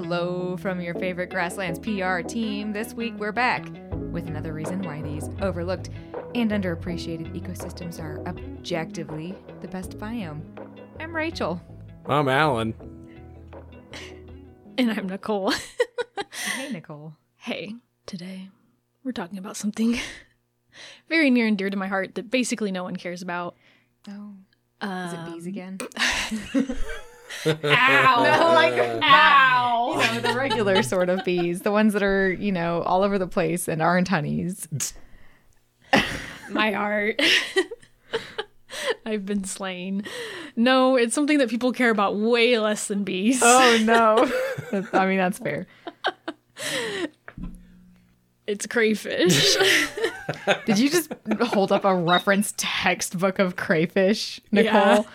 Hello from your favorite Grasslands PR team. This week we're back with another reason why these overlooked and underappreciated ecosystems are objectively the best biome. I'm Rachel. I'm Alan. And I'm Nicole. Hey, Nicole. hey, today we're talking about something very near and dear to my heart that basically no one cares about. Oh, is it um, bees again? Ow! No, like Ow! you know, the regular sort of bees, the ones that are, you know, all over the place and aren't honeys. my heart. I've been slain. No, it's something that people care about way less than bees. Oh no. I mean, that's fair. It's crayfish. Did you just hold up a reference textbook of crayfish, Nicole?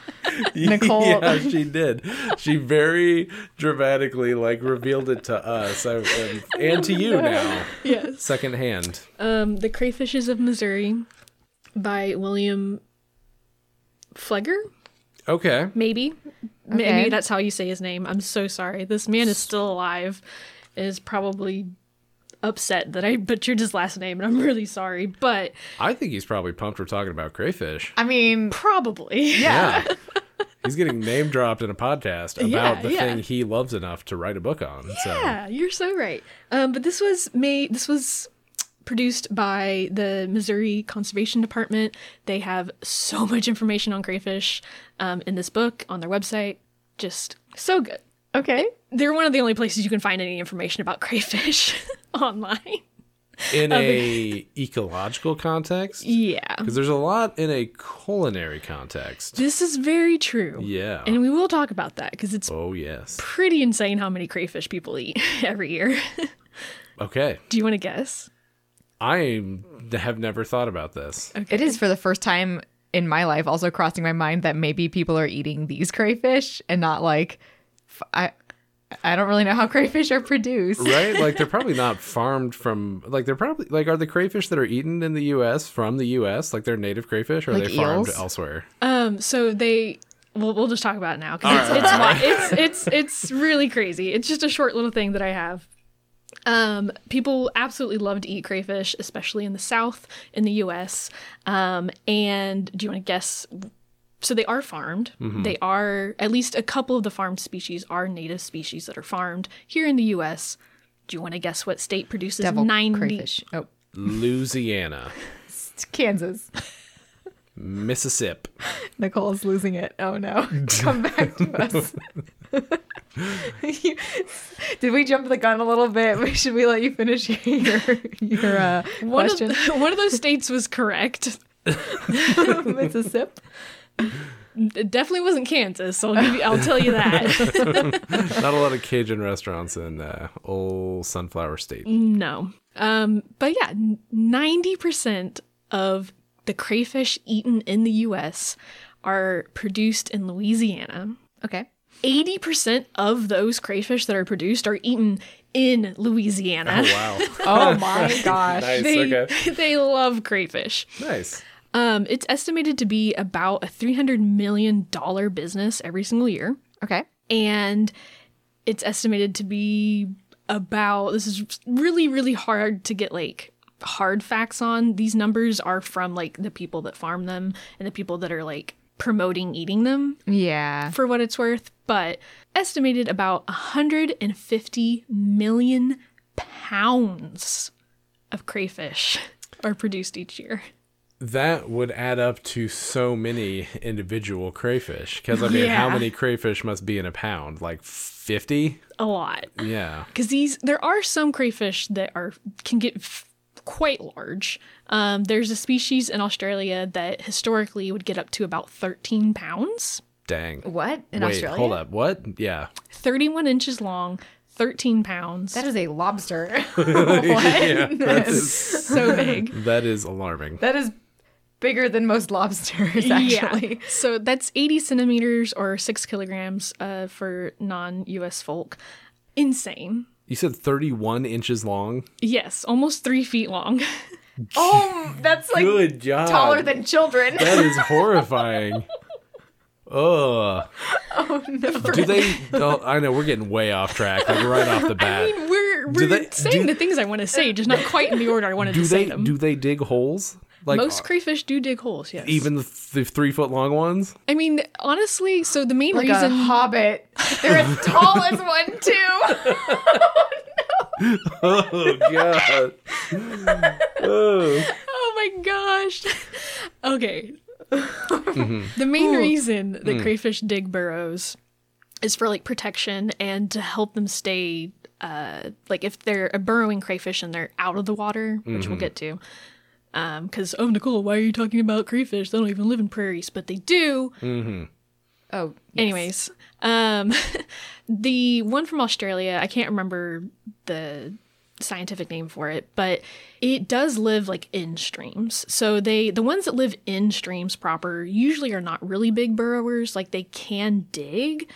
Yeah. Nicole- yeah, she did. She very dramatically like revealed it to us I, and, and to you now, yes. secondhand. Um, The Crayfishes of Missouri by William Flegger. Okay. Maybe. Okay. Maybe that's how you say his name. I'm so sorry. This man is still alive. Is probably upset that I butchered his last name, and I'm really sorry. But I think he's probably pumped we're talking about crayfish. I mean, probably. yeah. He's getting name dropped in a podcast about Yeah, the yeah. thing he loves enough to write a book on. Yeah, you're so right. Um, but this was made. This was produced by the Missouri Conservation Department. They have so much information on crayfish um, in this book on their website. Just so good. Okay. They're one of the only places you can find any information about crayfish online. In a ecological context, Yeah. because there's a lot in a culinary context. This is very true. Yeah. And we will talk about that because it's Oh yes. pretty insane how many crayfish people eat every year. Okay. Do you want to guess? I have never thought about this. It is for the first time in my life also crossing my mind that maybe people are eating these crayfish and not like f- I I don't really know how crayfish are produced. right? Like they're probably not farmed from like they're probably like are the crayfish that are eaten in the U.S. from the U.S. like they're native crayfish or are Like they farmed eels? elsewhere? Um, so they we'll, we'll just talk about it now because it's, it's, wi- it's it's it's really crazy. It's just a short little thing that I have. Um, people absolutely love to eat crayfish, especially in the South in the U.S. Um, and do you want to guess? So they are farmed. They are at least a couple of the farmed species are native species that are farmed here in the U.S. Do you want to guess what state produces Devil ninety? crayfish. Oh, Louisiana, it's Kansas. Mississippi. Nicole's losing it. Oh no. Come back to us. You- Did we jump the gun a little bit? Should we let you finish your your uh, One of, question? the- one of those states was correct. Mississippi. It definitely wasn't Kansas. I'll give you, I'll tell you that. Not a lot of Cajun restaurants in uh, old Sunflower State. no. Um, but yeah, ninety percent of the crayfish eaten in the U.S. are produced in Louisiana. Okay. Eighty percent of those crayfish that are produced are eaten in Louisiana. Oh wow, Oh my gosh. nice. They, okay, they love crayfish. nice. Um, it's estimated to be about a three hundred million dollar business every single year. Okay. and it's estimated to be about this is really really hard to get like hard facts on these numbers are from like the people that farm them and the people that are like promoting eating them Yeah. for what it's worth but estimated about 150 million pounds of crayfish are produced each year That would add up to so many individual crayfish. Because I mean, how many crayfish must be in a pound? Like fifty? a lot Yeah. because these there are some crayfish that are can get f- quite large. Um, there's a species in Australia that historically would get up to about 13 pounds, Dang. What in Wait, Australia? hold up. What? Yeah. 31 inches long, 13 pounds. That is a lobster. yeah. That is, so big. that is alarming. that is bigger than most lobsters, actually. Yeah. So that's 80 centimeters or six kilograms uh, for non US folk. Insane. You said 31 inches long? Yes, almost three feet long. Oh, that's like Good job. taller than children. That is horrifying. Ugh. Oh no. Do they? Oh, I know we're getting way off track, like right off the bat. I mean, we're we're they- saying do- the things I want to say, just not quite in the order I wanted do to say they? them. Do they dig holes? Like Most crayfish do dig holes. Yes. even the, the three foot long ones? I mean, honestly, so the main Like reason a hobbit. They're as tall as one too. Oh god. oh. Oh my gosh. okay. Mm-hmm. The main reason that crayfish dig burrows is for like protection and to help them stay uh like if they're a burrowing crayfish and they're out of the water, which we'll get to. Um, because oh Nicole, why are you talking about crayfish? They don't even live in prairies, but they do. Oh, Anyways, um, the one from Australia, I can't remember the scientific name for it, but it does live like in streams. So they the ones that live in streams proper usually are not really big burrowers. Like they can dig,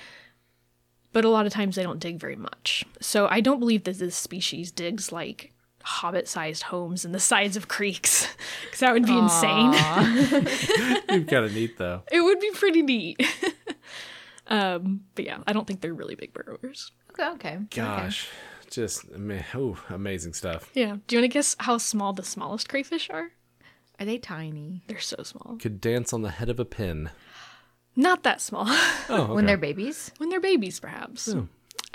but a lot of times they don't dig very much. So I don't believe that this species digs like hobbit-sized homes in the sides of creeks because that would be insane. kind of neat though. It would be pretty neat. um, but yeah, I don't think they're really big burrowers. okay. okay. Gosh, just ama- oh, amazing stuff. Yeah. Do you want to guess how small the smallest crayfish are? Are they tiny? They're so small. Could dance on the head of a pin. Not that small. Oh, okay. When they're babies? when they're babies, perhaps.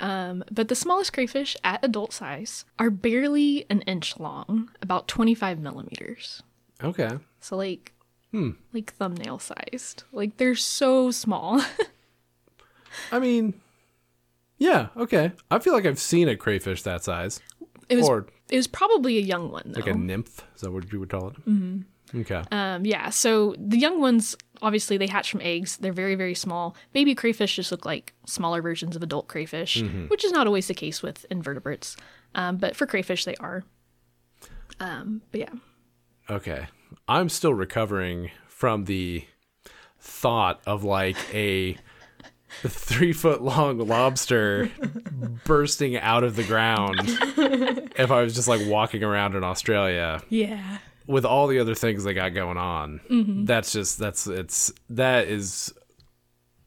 Um, but the smallest crayfish at adult size are barely an inch long, about 25 millimeters. okay. So, like, Hmm. like thumbnail sized. Like, they're so small. I mean, yeah, okay. I feel like I've seen a crayfish that size, it was or it was probably a young one, though. like a nymph. Is that what you would call it? Mm-hmm. Okay. Um, yeah, so the young ones, obviously, they hatch from eggs. They're very, very small. Baby crayfish just look like smaller versions of adult crayfish, which is not always the case with invertebrates. Um, but for crayfish, they are. Um, but yeah. Okay. I'm still recovering from the thought of like a three foot long lobster bursting out of the ground if I was just like walking around in Australia Yeah. With all the other things they got going on. That's just, that's, it's, that is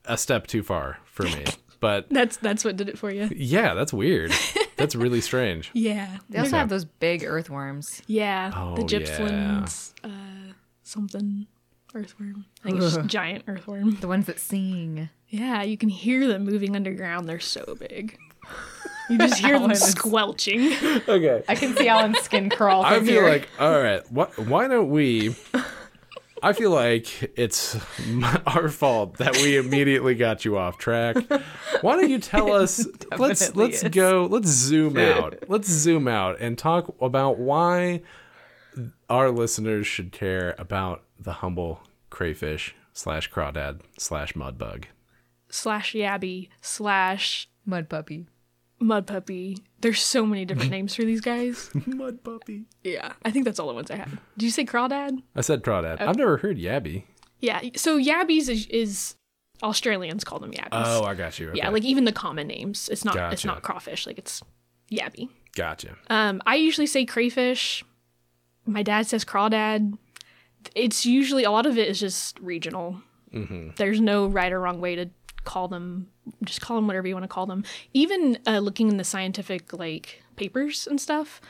a step too far for me. But That's that's what did it for you. yeah, that's weird. That's really strange. Yeah. They also Okay. have those big earthworms. Yeah. Oh, the yeah. uh, something earthworm. I think it's just giant earthworm. The ones that sing. Yeah, you can hear them moving underground. They're so big. You just hear them squelching. Okay. I can see Alan's skin crawl. I feel here. like all right. What? Why don't we? I feel like it's our fault that we immediately got you off track. Why don't you tell us? let's let's is. go. Let's zoom out. Let's zoom out and talk about why our listeners should care about the humble crayfish slash crawdad slash mudbug. slash yabby slash mud puppy. Mud puppy. There's so many different names for these guys. Mud puppy. Yeah, I think that's all the ones I had. Did you say crawdad? I said crawdad. I've never heard yabby. Yeah. So yabbies is, is Australians call them yabbies. Oh, I got you. Okay. yeah, like even the common names. It's not. It's not crawfish. Like it's yabby. gotcha. Um, I usually say crayfish. My dad says crawdad. It's usually a lot of it is just regional. There's no right or wrong way to call them. Just call them whatever you want to call them. Even uh, looking in the scientific like papers and stuff,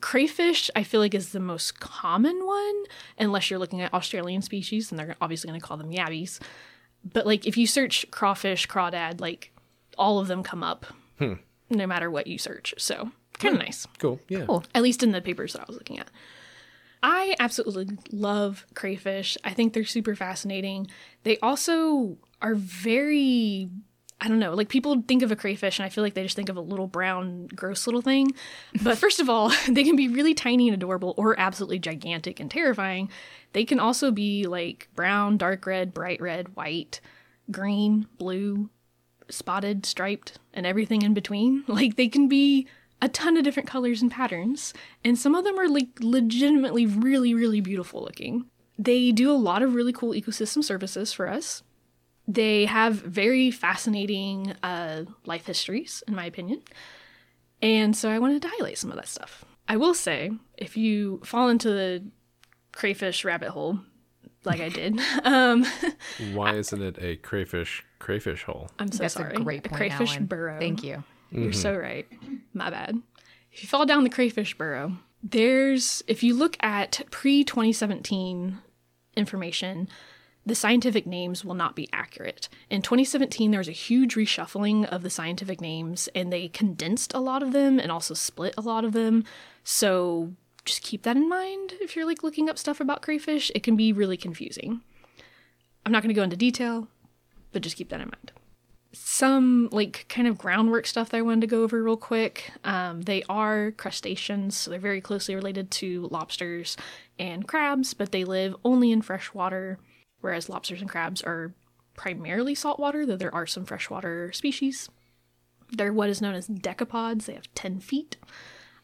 crayfish I feel like is the most common one. Unless you're looking at Australian species, and they're obviously going to call them yabbies. But like if you search crawfish, crawdad, like all of them come up, no matter what you search. So kind of nice Cool. Yeah. Cool. at least in the papers that I was looking at. I absolutely love crayfish. I think they're super fascinating. They also are very I don't know, like people think of a crayfish and I feel like they just think of a little brown gross little thing. But first of all, they can be really tiny and adorable or absolutely gigantic and terrifying. They can also be like brown, dark red, bright red, white, green, blue, spotted, striped, and everything in between. Like they can be a ton of different colors and patterns, and some of them are like legitimately really, really beautiful looking. They do a lot of really cool ecosystem services for us. They have very fascinating uh, life histories, in my opinion. And so I want to dilate some of that stuff. I will say, if you fall into the crayfish rabbit hole, like I did. Um, Why isn't it a crayfish crayfish hole? I'm so That's sorry. a great point, crayfish Alan. burrow. Thank you. You're so mm-hmm. right. My bad. If you fall down the crayfish burrow, there's, if you look at pre 2017 information, the scientific names will not be accurate. In 2017, there was a huge reshuffling of the scientific names, and they condensed a lot of them and also split a lot of them. So just keep that in mind if you're like looking up stuff about crayfish. It can be really confusing. I'm not going to go into detail, but just keep that in mind some like kind of groundwork stuff that I wanted to go over real quick. Um, they are crustaceans, so they're very closely related to lobsters and crabs, but they live only in fresh water, whereas lobsters and crabs are primarily saltwater, though there are some freshwater species. They're what is known as decapods. They have 10 feet.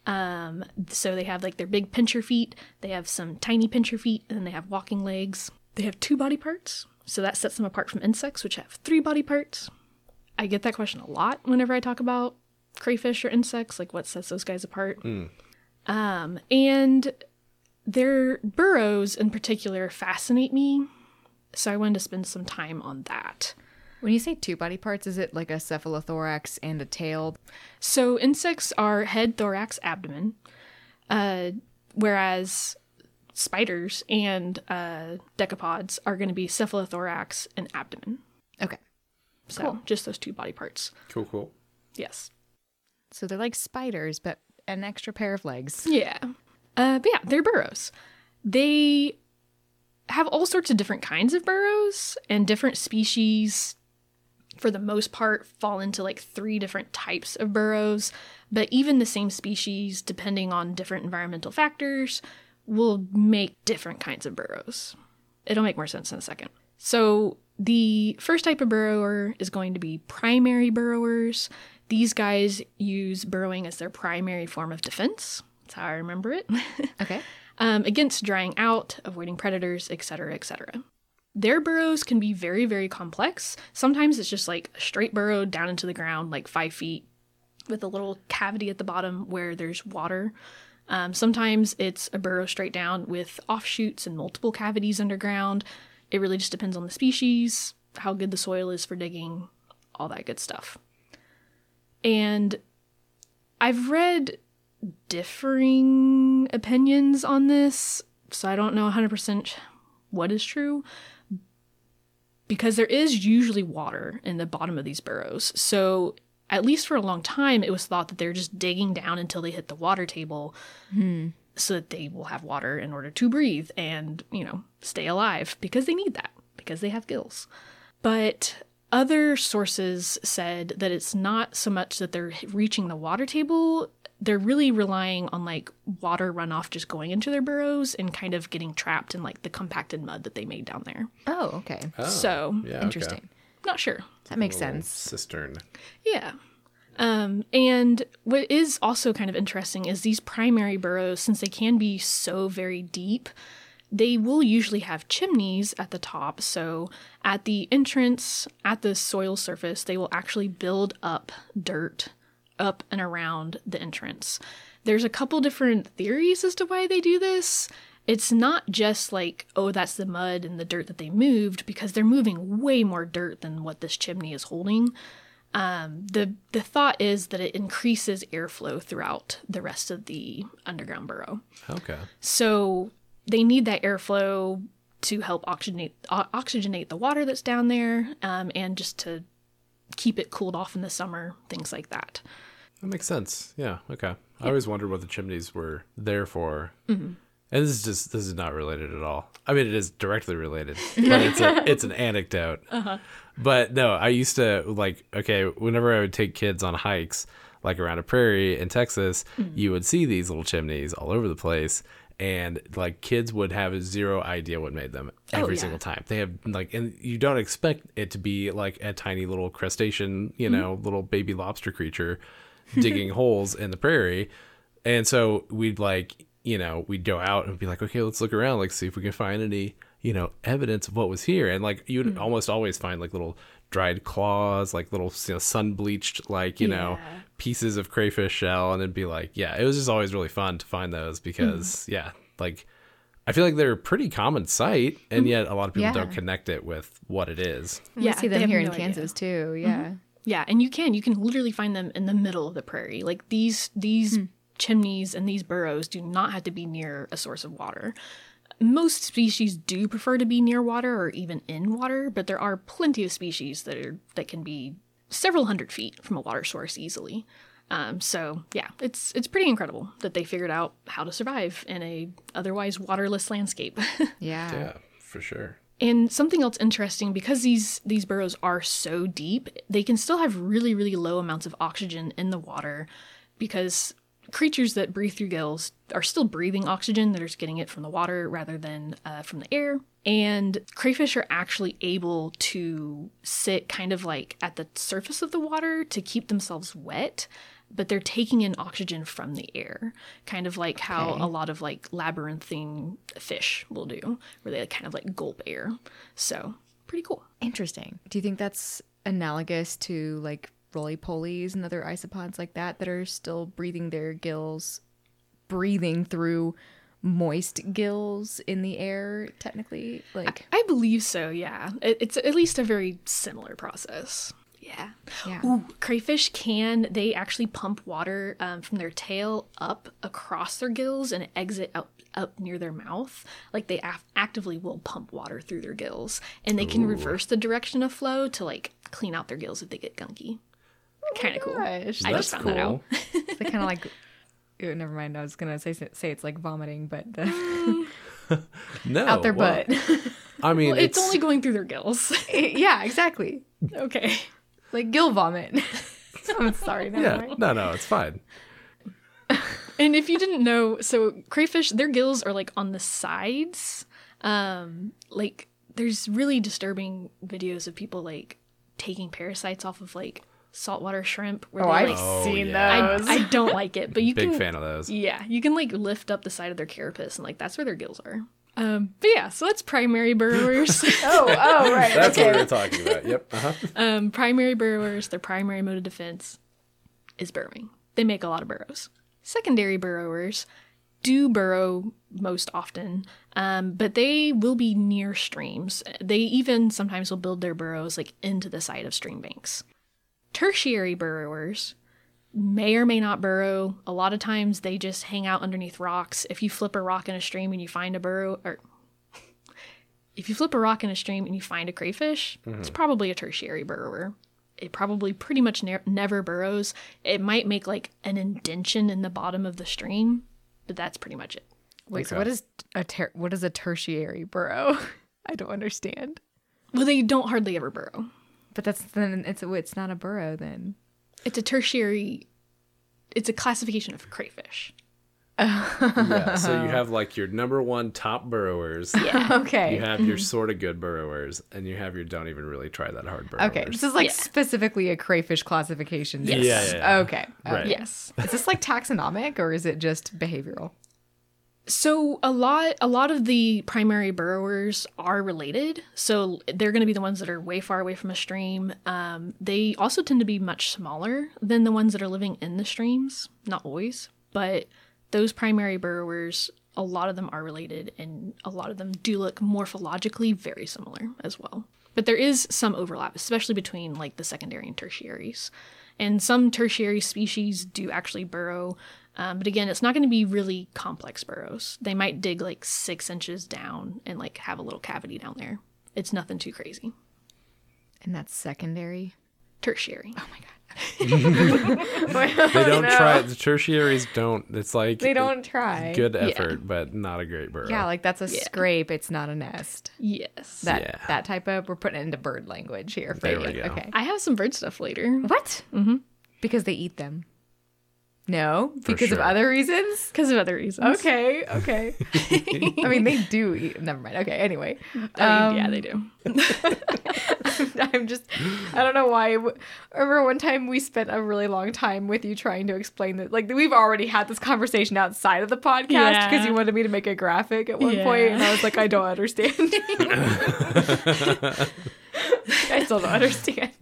Um, so they have like their big pincher feet, they have some tiny pincher feet, and then they have walking legs. They have two body parts, so that sets them apart from insects, which have three body parts. I get that question a lot whenever I talk about crayfish or insects, like what sets those guys apart. Um, and their burrows in particular fascinate me, so I wanted to spend some time on that. When you say two body parts, is it like a cephalothorax and a tail? So insects are head, thorax, abdomen, uh, whereas spiders and uh, decapods are going to be cephalothorax and abdomen. Okay. So just those two body parts. Cool, cool. Yes. So they're like spiders, but an extra pair of legs. Yeah. Uh, but yeah, they're burrows. They have all sorts of different kinds of burrows, and different species, for the most part, fall into like three different types of burrows. But even the same species, depending on different environmental factors, will make different kinds of burrows. It'll make more sense in a second. So, the first type of burrower is going to be primary burrowers. These guys use burrowing as their primary form of defense. That's how I remember it. Okay. um, against drying out, avoiding predators, etc., etc. Their burrows can be very, very complex. Sometimes it's just like a straight burrow down into the ground, like five feet, with a little cavity at the bottom where there's water. Um, sometimes it's a burrow straight down with offshoots and multiple cavities underground. It really just depends on the species, how good the soil is for digging, all that good stuff. And I've read differing opinions on this, so I don't know 100% what is true. Because there is usually water in the bottom of these burrows. So, at least for a long time, it was thought that they're just digging down until they hit the water table hmm. So that they will have water in order to breathe and, you know, stay alive because they need that, because they have gills. But other sources said that it's not so much that they're reaching the water table, they're really relying on like water runoff just going into their burrows and kind of getting trapped in like the compacted mud that they made down there. Oh, okay. Oh, so, Yeah, Interesting. Okay. not sure. That makes sense. Cistern. Yeah. Um, and what is also kind of interesting is these primary burrows, since they can be so very deep, they will usually have chimneys at the top. So at the entrance, at the soil surface, they will actually build up dirt up and around the entrance. There's a couple different theories as to why they do this. It's not just like, oh, that's the mud and the dirt that they moved, because they're moving way more dirt than what this chimney is holding. Um, the the thought is that it increases airflow throughout the rest of the underground burrow. Okay. So they need that airflow to help oxygenate o- oxygenate the water that's down there, um, and just to keep it cooled off in the summer, things like that. That makes sense. Yeah. Okay. I always wondered what the chimneys were there for. Mm-hmm. And this is just this is not related at all. I mean, it is directly related, but it's a, it's an anecdote. Uh-huh. But no, I used to like okay, whenever I would take kids on hikes, like around a prairie in Texas, mm. you would see these little chimneys all over the place. And like kids would have zero idea what made them oh, every yeah. single time. They have like, and you don't expect it to be like a tiny little crustacean, you know, mm-hmm. little baby lobster creature digging holes in the prairie. And so we'd like, you know, we'd go out and be like, okay, let's look around, like see if we can find any, you know, evidence of what was here. And like you'd hmm. almost always find like little dried claws, like little you know, sun bleached, like, you know, pieces of crayfish shell. And it'd be like, yeah, it was just always really fun to find those hmm. because, yeah, like I feel like they're a pretty common sight, and hmm. yet a lot of people Yeah. don't connect it with what it is. Yeah, Yeah, see them here no in idea. Kansas too. Mm-hmm. Yeah. Yeah, and you can you can literally find them in the middle of the prairie. Like these these chimneys and these burrows do not have to be near a source of water. Most species do prefer to be near water or even in water, but there are plenty of species that are that can be several hundred feet from a water source easily. Um, so yeah, it's it's pretty incredible that they figured out how to survive in a otherwise waterless landscape. Yeah. Yeah, for sure. And something else interesting because these these burrows are so deep, they can still have really really low amounts of oxygen in the water because creatures that breathe through gills are still breathing oxygen. They're just getting it from the water rather than uh, from the air. And crayfish are actually able to sit kind of like at the surface of the water to keep themselves wet, but they're taking in oxygen from the air, kind of like how a lot of like labyrinthine fish will do, where they kind of like gulp air. So pretty cool. Interesting. Do you think that's analogous to like roly polies and other isopods like that that are still breathing their gills, breathing through moist gills in the air? Technically, like I believe so. Yeah, it, it's at least a very similar process. Yeah. yeah. Ooh, crayfish can they actually pump water um, from their tail up across their gills and exit out up near their mouth like they af- actively will pump water through their gills and they can reverse the direction of flow to like clean out their gills if they get gunky kind of cool Gosh, I That's just found cool. that out. It's kind of like. Oh, never mind. I was gonna say say it's like vomiting, but the, No, out their well, butt. I mean, Well, it's, only going through their gills yeah, exactly. okay Like gill vomit. I'm sorry. Never yeah. mind. No, no, it's fine. And if you didn't know, so crayfish, their gills are like on the sides. Um, like there's really disturbing videos of people like taking parasites off of like saltwater shrimp. Where Oh, they, I've like, Oh, seen yeah. those. I, I don't like it, but you Big can. fan of those. Yeah, you can like lift up the side of their carapace and like that's where their gills are. Um, but yeah, so that's primary burrowers. oh, oh, right. That's okay. what we're talking about. Yep. Uh-huh. um, primary burrowers, their primary mode of defense is burrowing. They make a lot of burrows. Secondary burrowers do burrow most often, um, but they will be near streams. They even sometimes will build their burrows like into the side of stream banks. Tertiary burrowers may or may not burrow. A lot of times they just hang out underneath rocks. If you flip a rock in a stream and you find a burrow, or if you flip a rock in a stream and you find a crayfish, it's mm-hmm. probably a tertiary burrower. It probably pretty much ne- never burrows. It might make like an indention in the bottom of the stream, but that's pretty much it. Wait, so what is a ter- what is a tertiary burrow? I don't understand. Well, they don't hardly ever burrow. But that's then it's it's not a burrow then. It's a tertiary. It's a classification of crayfish. Yeah. So you have like your number one top burrowers. Yeah. okay. You have your sort of good burrowers, and you have your don't even really try that hard burrowers. Okay, this is like Yeah. specifically a crayfish classification. Yes. Yeah, yeah, yeah. Okay. okay. Right. Yes. Is this like taxonomic or is it just behavioral? So a lot a lot of the primary burrowers are related. So they're going to be the ones that are way far away from a stream. Um, they also tend to be much smaller than the ones that are living in the streams. Not always, but those primary burrowers, a lot of them are related, and a lot of them do look morphologically very similar as well. But there is some overlap, especially between like the secondary and tertiaries. And some tertiary species do actually burrow, um, but again, it's not going to be really complex burrows. They might dig like six inches down and like have a little cavity down there. It's nothing too crazy. And that's secondary. Tertiary. Oh my god. They don't try. The tertiaries don't. It's like They don't try. good effort, but not a great burrow. Yeah, like that's a scrape. It's not a nest. Yes. That Yeah. that type of we're putting it into bird language here for There you. we go. Okay. I have some bird stuff later. What? Mm-hmm. Because they eat them. No, because of other reasons. Because of other reasons. Okay, okay. I mean, they do eat. Never mind. Okay. Anyway, I mean, yeah, um, they do. I'm just. I don't know why. I remember one time we spent a really long time with you trying to explain that. Like we've already had this conversation outside of the podcast because Yeah. you wanted me to make a graphic at one Yeah. point, and I was like, I don't understand. I still don't understand.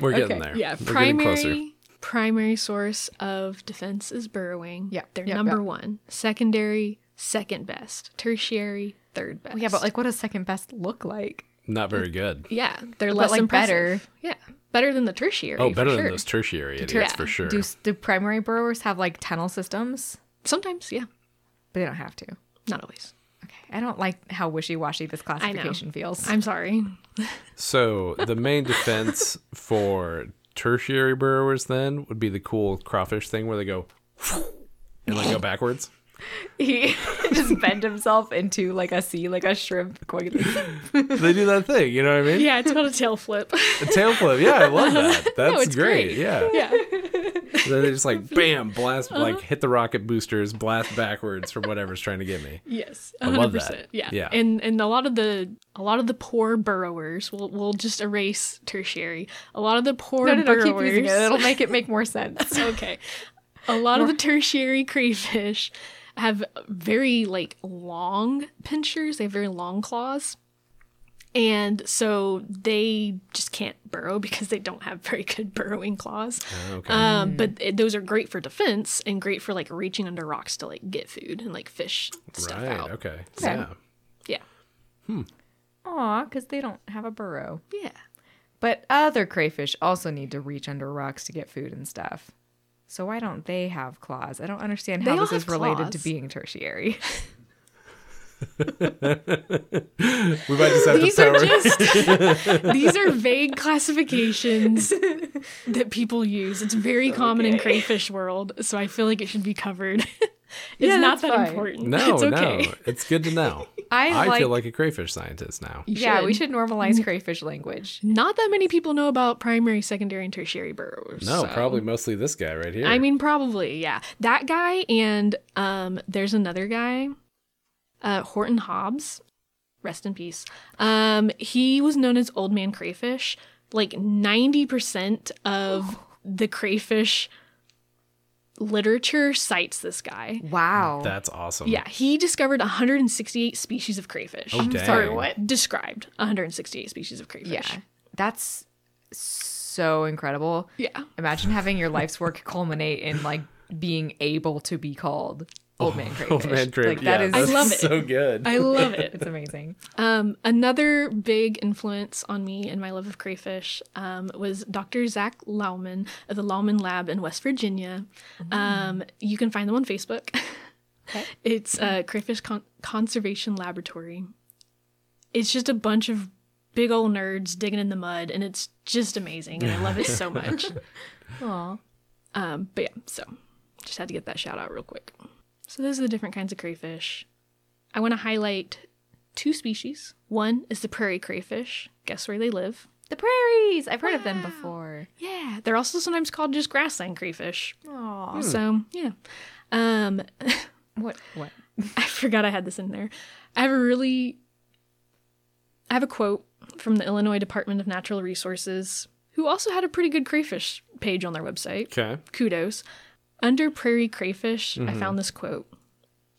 we're getting Okay, there. Yeah, we're getting closer. primary primary source of defense is burrowing. Yeah. they're yep, number yep. one. Secondary, second best. Tertiary, third best. Yeah, but like, what does second best look like? Not very good. yeah, they're But, less like, impressive. better. Yeah, better than the tertiary. Oh, for better sure. than those tertiary idiots Yeah. for sure. Do do primary burrowers have like tunnel systems? Sometimes, yeah, But they don't have to. not always. Okay, I don't like how wishy washy this classification feels. I'm sorry. So the main defense for tertiary burrowers then would be the cool crawfish thing where they go and like go backwards. he just bent himself into like a sea, like a shrimp. Going They do that thing, you know what I mean? Yeah, it's called a tail flip. A tail flip. Yeah, I love that. That's it's great. great. Yeah. yeah, Then they just like bam, blast Uh-huh. like hit the rocket boosters, blast backwards from whatever's trying to get me. yes, I love hundred that. percent. Yeah, Yeah. And and a lot of the a lot of the poor burrowers, we'll we'll just erase tertiary. A lot of the poor no, no, no, keep burrowers. using it. It'll make it make more sense. okay. A lot of the tertiary crayfish have very like long pinchers. They have very long claws. And so they just can't burrow because they don't have very good burrowing claws. Okay. Um, but it, those are great for defense and great for like reaching under rocks to like get food and like fish stuff right. out. Okay. Okay. Yeah. Yeah. Aw, because they don't have a burrow. Yeah. But other crayfish also need to reach under rocks to get food and stuff. So why don't they have claws? I don't understand how all this is have related to being tertiary. We might just have These to are just these are vague classifications that people use. It's very common in crayfish world, so I feel like it should be covered. it's Yeah, not that fine. important. No, it's okay. no. It's good to know. I, I like, feel like a crayfish scientist now. You yeah, we should normalize crayfish language. Not that many people know about primary, secondary, and tertiary burrows. No, so- probably mostly this guy right here. I mean, probably, yeah. That guy and um, there's another guy, uh, Horton Hobbs. Rest in peace. Um, he was known as Old Man Crayfish. Like ninety percent of the crayfish literature cites this guy. Wow. that's awesome. Yeah, he discovered 168 species of crayfish. Oh, dang. sorry, what? Described 168 species of crayfish. yeah. That's so incredible. Yeah. Imagine having your life's work culminate in like being able to be called Old Man Crayfish. Old man crayfish. Like that yeah, is that's love it. so good. I love it. it's amazing. Um, another big influence on me and my love of crayfish um, was Dr. Zach Loughman of the Loughman Lab in West Virginia. Um, you can find them on Facebook. It's uh, Crayfish Con- Conservation Laboratory. It's just a bunch of big old nerds digging in the mud, and it's just amazing, and I love it so much. Aw. Um, but yeah, so just had to get that shout out real quick. So those are the different kinds of crayfish. I want to highlight two species. One is the prairie crayfish. Guess where they live? The prairies. I've heard of them before. Yeah, they're also sometimes called just grassland crayfish. Aw. So yeah. Um, What? What? I forgot I had this in there. I have a really I have a quote from the Illinois Department of Natural Resources, who also had a pretty good crayfish page on their website. Okay. Kudos. Under prairie crayfish, I mm-hmm. found this quote.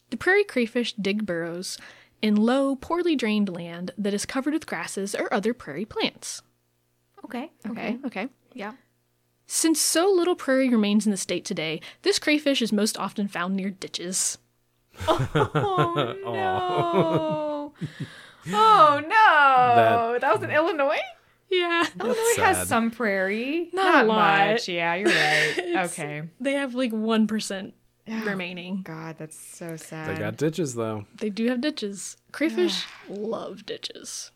The prairie crayfish dig burrows in low, poorly drained land that is covered with grasses or other prairie plants. Okay. Okay, okay. Yeah. Since so little prairie remains in the state today, this crayfish is most often found near ditches. Oh no. oh no. That- That, was in Illinois? Yeah. Illinois sad. has some prairie. Not a lot. much. Yeah, you're right. okay. They have like 1% remaining. God, that's so sad. They got ditches though. They do have ditches. Crayfish love ditches.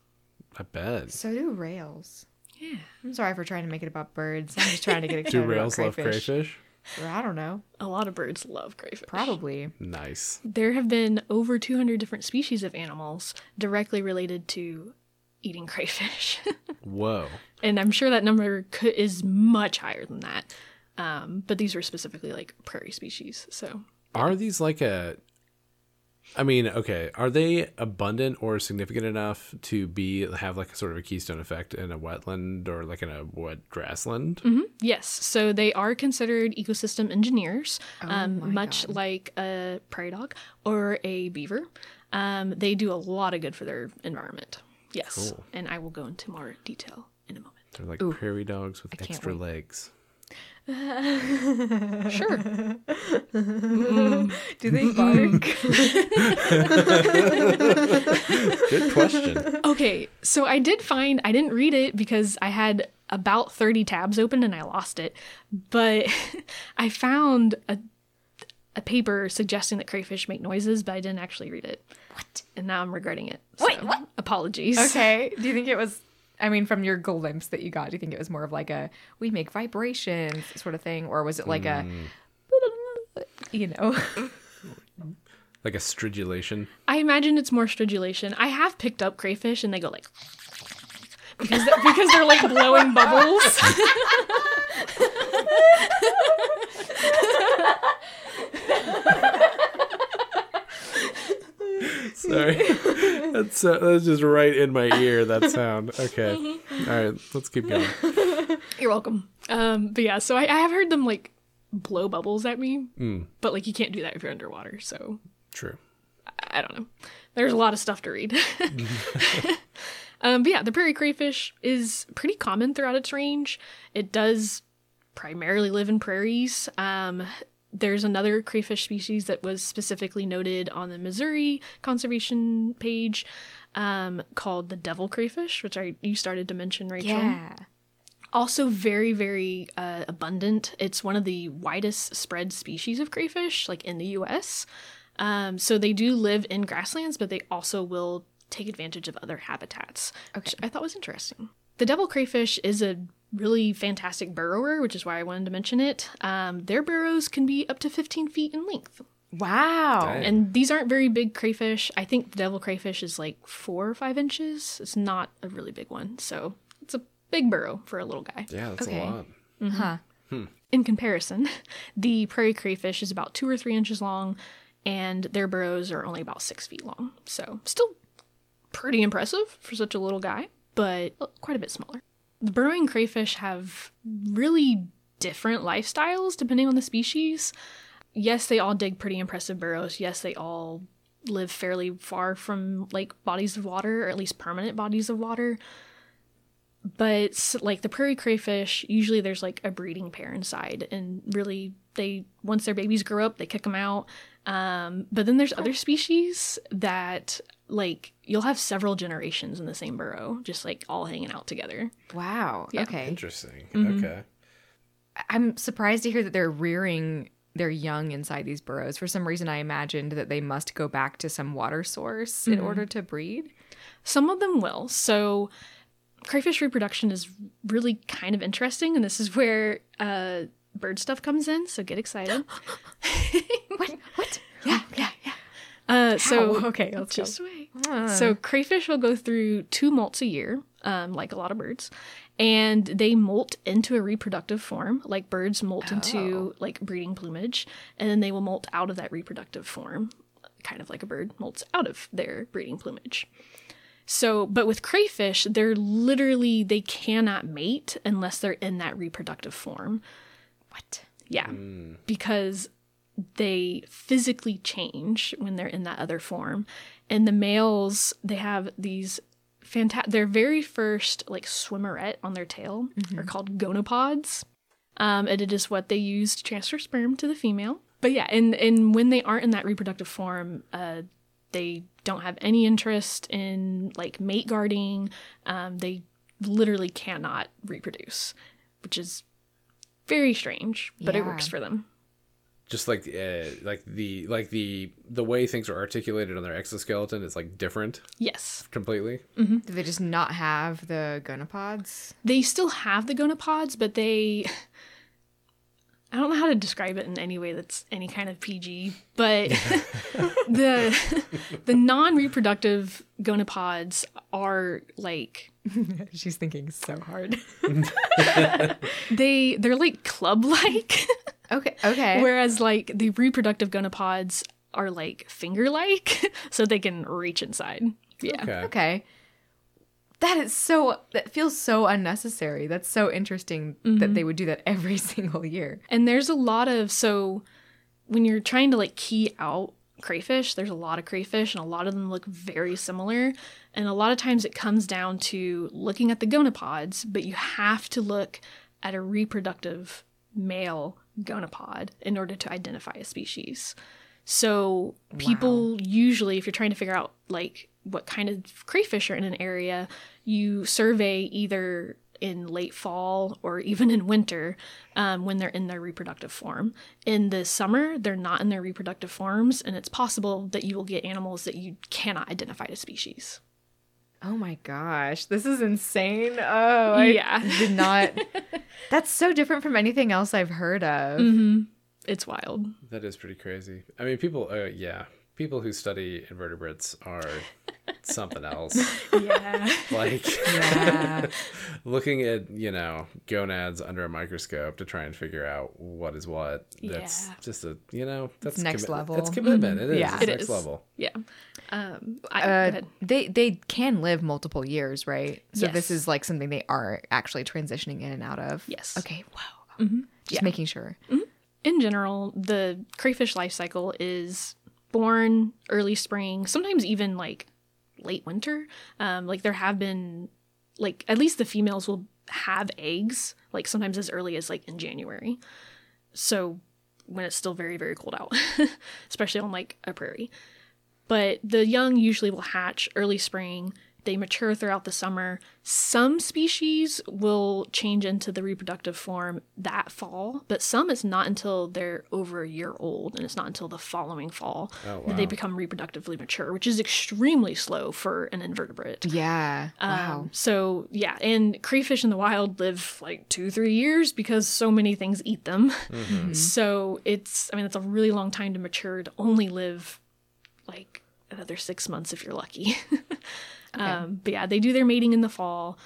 I bet. so do rails. Yeah. I'm sorry for trying to make it about birds. I'm just trying to get excited Do about rails love crayfish. crayfish? Or I don't know. A lot of birds love crayfish. Probably. Nice. There have been over 200 different species of animals directly related to eating crayfish. Whoa. and I'm sure that number could, is much higher than that. Um, but these were specifically like prairie species. So Are these like a I mean, okay, are they abundant or significant enough to be have like a sort of a keystone effect in a wetland or like in a what grassland? Yes, so they are considered ecosystem engineers, Oh um, much like a prairie dog or a beaver. Um, they do a lot of good for their environment. Yes, Cool. and I will go into more detail in a moment. They're like Ooh. prairie dogs with can't extra wait. legs. Sure. Mm. Do they bark? Good question. Okay, so I did find I didn't read it because I had about 30 tabs open and I lost it. But I found a a paper suggesting that crayfish make noises, but I didn't actually read it. What? And now I'm regretting it. Wait, what? Apologies. Okay. Do you think it was? I mean, from your glimpse that you got, do you think it was more of like a we make vibrations sort of thing, or was it like a, mm. you know? Like a stridulation. I imagine it's more stridulation. I have picked up crayfish and they go like because they're, because they're like blowing bubbles. Sorry. that's uh, that's just right in my ear. That sound. Okay. All right. Let's keep going. You're welcome. Um, but yeah, so I, I have heard them like blow bubbles at me, but like you can't do that if you're underwater. So True. I don't know. There's a lot of stuff to read. um, but yeah, the prairie crayfish is pretty common throughout its range. It does primarily live in prairies. Um, there's another crayfish species that was specifically noted on the Missouri conservation page um, called the devil crayfish, which I you started to mention, Rachel. Yeah. also very very uh, abundant. It's one of the widest spread species of crayfish like in the us um, so they do live in grasslands but they also will take advantage of other habitats which i thought was interesting. The devil crayfish is a really fantastic burrower which is why i wanted to mention it um, their burrows can be up to 15 feet in length Wow. Dang. and these aren't very big crayfish i think the devil crayfish is like four or five inches it's not a really big one so it's a big burrow for a little guy Yeah, that's Okay. a lot. Huh. in comparison, the prairie crayfish is about two or three inches long, and their burrows are only about six feet long. So, still pretty impressive for such a little guy, but quite a bit smaller. The burrowing crayfish have really different lifestyles depending on the species. Yes, they all dig pretty impressive burrows. Yes, they all live fairly far from like bodies of water, or at least permanent bodies of water but like the prairie crayfish usually there's like a breeding pair inside and really they once their babies grow up they kick them out um, but then there's other species that like you'll have several generations in the same burrow just like all hanging out together Wow. Yeah. Okay. Interesting. Mm-hmm. Okay. I'm surprised to hear that they're rearing their young inside these burrows. For some reason, I imagined that they must go back to some water source in order to breed. Some of them will. So, crayfish reproduction is really kind of interesting, and this is where uh, bird stuff comes in. So get excited. What? What? Yeah. Yeah. Uh, so Ow. okay, let's just wait. So crayfish will go through two molts a year, um, like a lot of birds, and they molt into a reproductive form, like birds molt into like breeding plumage, and then they will molt out of that reproductive form, kind of like a bird molts out of their breeding plumage. So, but with crayfish, they're literally they cannot mate unless they're in that reproductive form. What? Yeah, because they physically change when they're in that other form. And the males, they have these fantastic, their very first like swimmeret on their tail are called gonopods. Um, and it is what they use to transfer sperm to the female. But yeah, and, and when they aren't in that reproductive form, uh, they don't have any interest in like mate guarding. Um, they literally cannot reproduce, which is very strange, but it works for them. Just like uh, like the like the the way things are articulated on their exoskeleton is like different Yes. completely. Do they just not have the gonopods? They still have the gonopods, but they I don't know how to describe it in any way that's any kind of PG, but the the non-reproductive gonopods are like She's thinking so hard. they they're like club-like, okay. Okay. whereas like the reproductive gonopods are like finger-like, so they can reach inside. Yeah. Okay. okay. That is so. That feels so unnecessary. That's so interesting that mm-hmm. they would do that every single year. And there's a lot of so when you're trying to like key out crayfish, there's a lot of crayfish and a lot of them look very similar. And a lot of times it comes down to looking at the gonopods, but you have to look at a reproductive male gonopod in order to identify a species. So people usually, if you're trying to figure out like what kind of crayfish are in an area, you survey either in late fall or even in winter um, when they're in their reproductive form. In the summer, they're not in their reproductive forms, and it's possible that you will get animals that you cannot identify as species. Oh my gosh, this is insane. Oh, I Yeah. did not. That's so different from anything else I've heard of. It's wild. That is pretty crazy. I mean, people, uh, yeah, people who study invertebrates are something else. Yeah. Like Yeah. looking at, you know, gonads under a microscope to try and figure out what is what. That's Yeah. just a, you know, that's next level. It's commitment. It is. Yeah. It's It next is. level. yeah. Um, I, Uh, they they can live multiple years, right? So this is like something they are actually transitioning in and out of. Yes. Okay. Wow. Just Yeah. making sure. in general, the crayfish life cycle is born early spring, sometimes even like late winter. Um, like there have been, like at least the females will have eggs, like sometimes as early as like in January. So when it's still very very cold out, especially on like a prairie. But the young usually will hatch early spring. They mature throughout the summer. Some species will change into the reproductive form that fall, but some it's not until they're over a year old, and it's not until the following fall Oh, that they become reproductively mature, which is extremely slow for an invertebrate. Yeah. Wow. Um, so yeah, and crayfish in the wild live like two, three years because so many things eat them. So it's, I mean, it's a really long time to mature to only live like another six months if you're lucky. um, but yeah, they do their mating in the fall,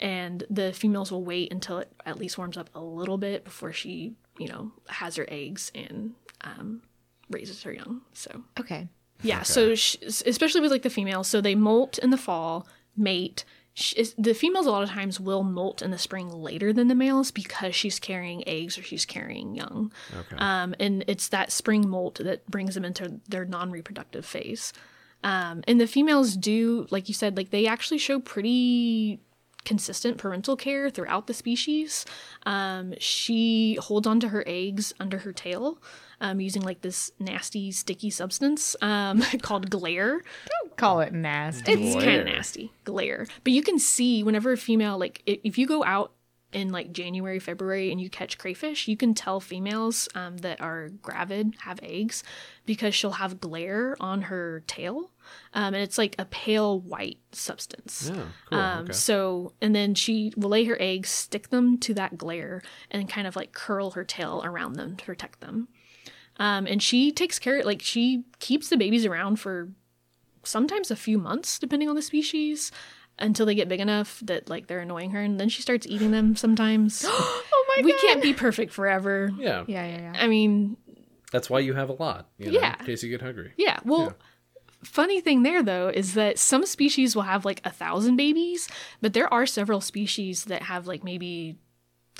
and the females will wait until it at least warms up a little bit before she, you know, has her eggs and um, raises her young. So okay. yeah, so sh- especially with like the females, so they molt in the fall, mate. Sh- is- the females a lot of times will molt in the spring later than the males because she's carrying eggs or she's carrying young. Okay. Um, and it's that spring molt that brings them into their non-reproductive phase. Um, and the females do, like you said, like they actually show pretty consistent parental care throughout the species. Um, she holds onto her eggs under her tail um, using like this nasty, sticky substance um, called glair. Don't call it nasty. It's kind of nasty, glair. But you can see whenever a female, like if you go out in like January, February, and you catch crayfish, you can tell females um, that are gravid have eggs because she'll have glair on her tail, um, and it's like a pale white substance. Yeah, cool. Um, okay. So, and then she will lay her eggs, stick them to that glair, and kind of like curl her tail around them to protect them. Um, and she takes care, like she keeps the babies around for sometimes a few months, depending on the species, until they get big enough that like they're annoying her, and then she starts eating them sometimes. oh my god. we god. can't be perfect forever. Yeah. Yeah, yeah, yeah. I mean, That's why you have a lot. You know, Yeah. In case you get hungry. Yeah. Well, funny thing there though is that some species will have like a thousand babies, but there are several species that have like maybe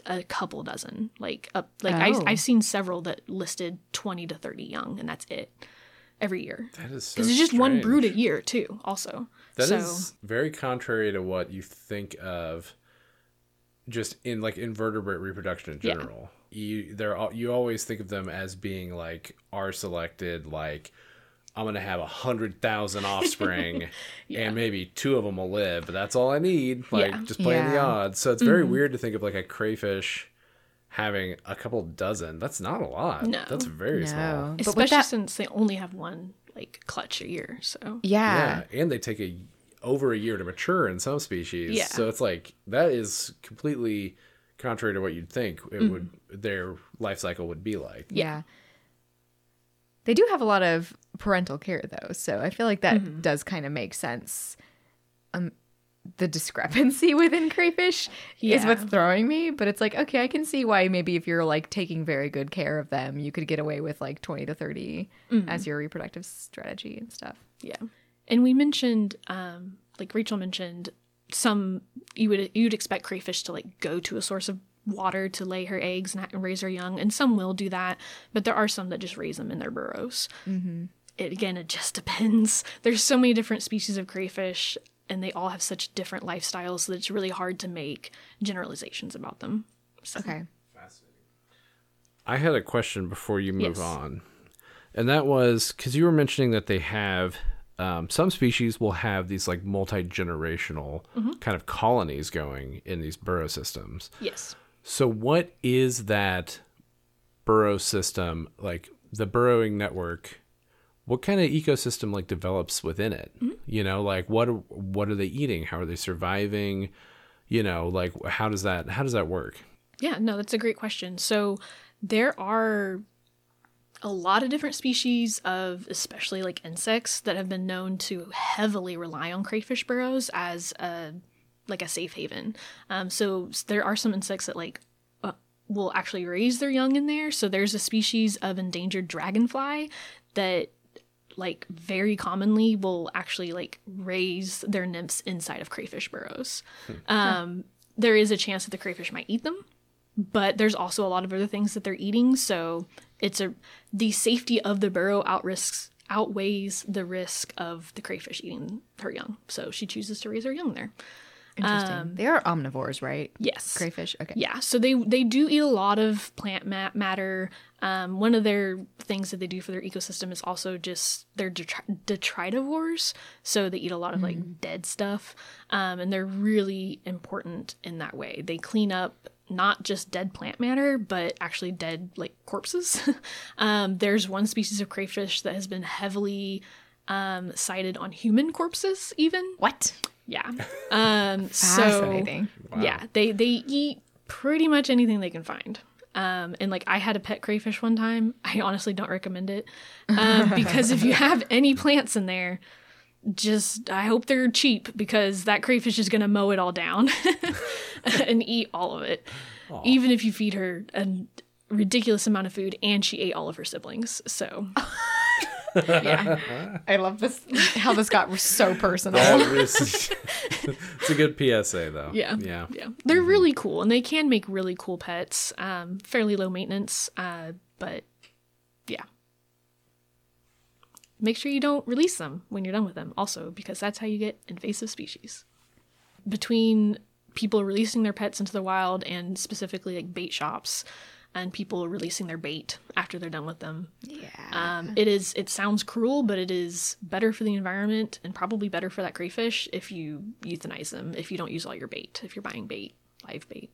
a couple dozen. Like up, like Oh. I've, I've seen several that listed twenty to thirty young, and that's it every year. That is so Because it's just one brood a year too. Also, That is so very contrary to what you think of just in like invertebrate reproduction in Yeah. general. You they're al- you always think of them as being like r-selected like I'm gonna have a hundred thousand offspring, and maybe two of them will live, but that's all I need. Like Yeah. just playing the odds. So it's very weird to think of like a crayfish having a couple dozen. That's not a lot. No. that's very small. No. But especially that, since they only have one like clutch a year. So yeah. Yeah, and they take a over a year to mature in some species. Yeah. So it's like that is completely contrary to what you'd think it Mm-hmm. would their life cycle would be like. Yeah. They do have a lot of parental care though, so I feel like that Mm-hmm. does kind of make sense. Um the discrepancy within crayfish is what's throwing me, but it's like okay, I can see why maybe if you're like taking very good care of them, you could get away with like 20 to 30 Mm-hmm. as your reproductive strategy and stuff. Yeah. And we mentioned, um, like Rachel mentioned, some you would you'd expect crayfish to like go to a source of water to lay her eggs and, raise her young, and some will do that, but there are some that just raise them in their burrows. Mm-hmm. It again, it just depends. There's so many different species of crayfish, and they all have such different lifestyles that it's really hard to make generalizations about them. So, Okay. Fascinating. I had a question before you move Yes. on, and that was because you were mentioning that they have um, some species will have these like multi generational Mm-hmm. kind of colonies going in these burrow systems. Yes. So, what is that burrow system like? The burrowing network. What kind of ecosystem like develops within it? Mm-hmm. You know, like what are- what are they eating? How are they surviving? You know, like how does that how does that work? Yeah, no, that's a great question. So there are a lot of different species of especially like insects that have been known to heavily rely on crayfish burrows as a like a safe haven. Um, so there are some insects that like uh, will actually raise their young in there. So there's a species of endangered dragonfly that like very commonly will actually like raise their nymphs inside of crayfish burrows. Um, there is a chance that the crayfish might eat them, but there's also a lot of other things that they're eating. So it's a the safety of the burrow out risks outweighs the risk of the crayfish eating her young. So she chooses to raise her young there. Interesting. they are omnivores, right? Yes. Crayfish. Okay. Yeah, so they they do eat a lot of plant ma- matter. Um, one of their things that they do for their ecosystem is also just they're detri- detritivores, so they eat a lot of like dead stuff, um, and they're really important in that way. They clean up not just dead plant matter, but actually dead like corpses. um, there's one species of crayfish that has been heavily um, sighted on human corpses, even. What? Yeah. Um, so Fascinating. yeah, they they eat pretty much anything they can find. Um, and like I had a pet crayfish one time. I honestly don't recommend it um, because if you have any plants in there, just I hope they're cheap because that crayfish is gonna mow it all down and eat all of it. Even if you feed her a ridiculous amount of food and she ate all of her siblings. So yeah. I love this. How this got so personal. Is- it's a good PSA though. Yeah. Yeah. Yeah, they're really cool, and they can make really cool pets. Um, fairly low maintenance, uh, but yeah. Make sure you don't release them when you're done with them, also because that's how you get invasive species. Between people releasing their pets into the wild and specifically like bait shops, and people releasing their bait after they're done with them, yeah. um, it is. It sounds cruel, but it is better for the environment and probably better for that crayfish if you euthanize them. If you don't use all your bait, if you're buying bait, live bait.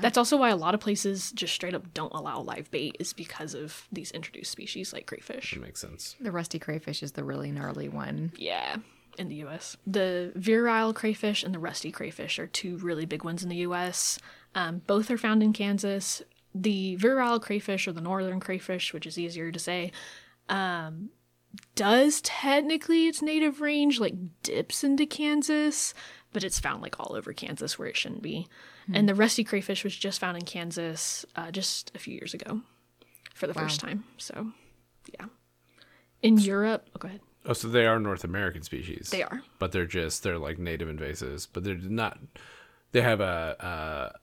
That's also why a lot of places just straight up don't allow live bait is because of these introduced species like crayfish. That makes sense. the rusty crayfish is the really gnarly one. Yeah, in the U.S. The virile crayfish and the rusty crayfish are two really big ones in the U.S. Um, both are found in Kansas. The virile crayfish or the northern crayfish, which is easier to say, um, does technically its native range like dips into Kansas, but it's found like all over Kansas where it shouldn't be. And the rusty crayfish was just found in Kansas uh, just a few years ago for the first time. So, yeah. In Europe, oh, go ahead. Oh, so they are North American species. They are. but they're just they're like native invasives, but they're not. They have a. Uh,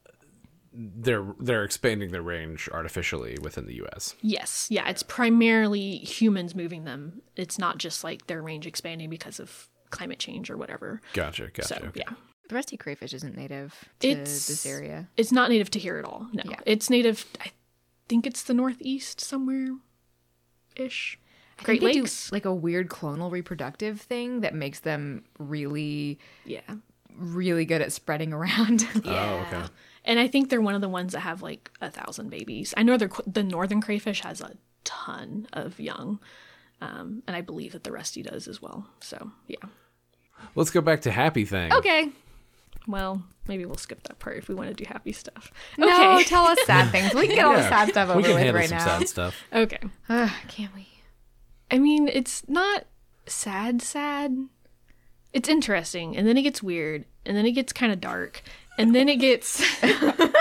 they're they're expanding their range artificially within the U.S. Yes, yeah, it's primarily humans moving them. It's not just like their range expanding because of climate change or whatever. Gotcha, gotcha. So, okay. yeah. The rusty crayfish isn't native to It's this area. It's not native to here at all. No. Yeah. It's native I think it's the northeast somewhere ish. I Great think they do, Lakes. like a weird clonal reproductive thing that makes them really, yeah. really good at spreading around. Oh, okay. And I think they're one of the ones that have like a thousand babies. I know the northern crayfish has a ton of young. Um, and I believe that the rusty does as well. So, yeah. Let's go back to Happy Thing. Okay. Well, maybe we'll skip that part if we want to do happy stuff. Okay. No, tell us sad things. We can get all the sad stuff over we can with handle right some now. sad stuff. okay. Ugh, can't we? I mean, it's not sad, sad. It's interesting, and then it gets weird, and then it gets kind of dark, and then it gets.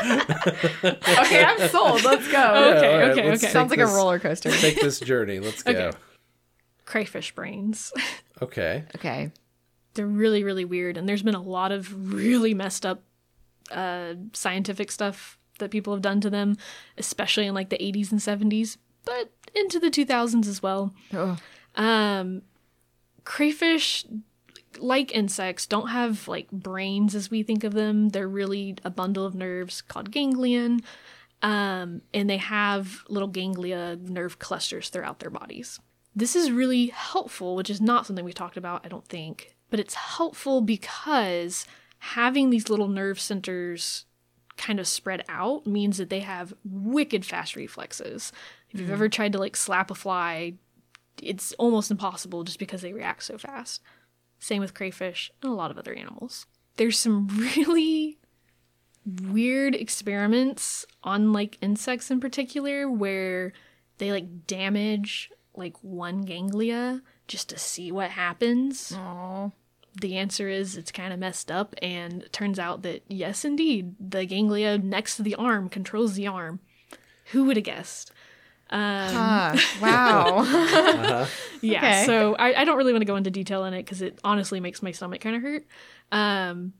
Okay, I'm sold. Let's go. Okay, all right, okay, okay. Sounds take like a roller coaster. Take this journey. Let's go. Okay. crayfish brains. Okay. Okay. They're really, really weird, and there's been a lot of really messed up uh, scientific stuff that people have done to them, especially in like the 80s and 70s, but into the 2000s as well. Ugh. Um, crayfish, like insects, don't have like brains as we think of them. They're really a bundle of nerves called ganglion. Um, and they have little ganglia nerve clusters throughout their bodies. This is really helpful, which is not something we talked about, I don't think, but it's helpful because having these little nerve centers kind of spread out means that they have wicked fast reflexes. If you've ever tried to like slap a fly, it's almost impossible just because they react so fast. Same with crayfish and a lot of other animals. There's some really weird experiments on like insects in particular where they like damage like one ganglia just to see what happens. Oh. The answer is it's kind of messed up and it turns out that yes indeed the ganglia next to the arm controls the arm. Who would have guessed? Huh. Wow. Yeah. Okay. So I, I don't really want to go into detail in it because it honestly makes my stomach kind of hurt. Um,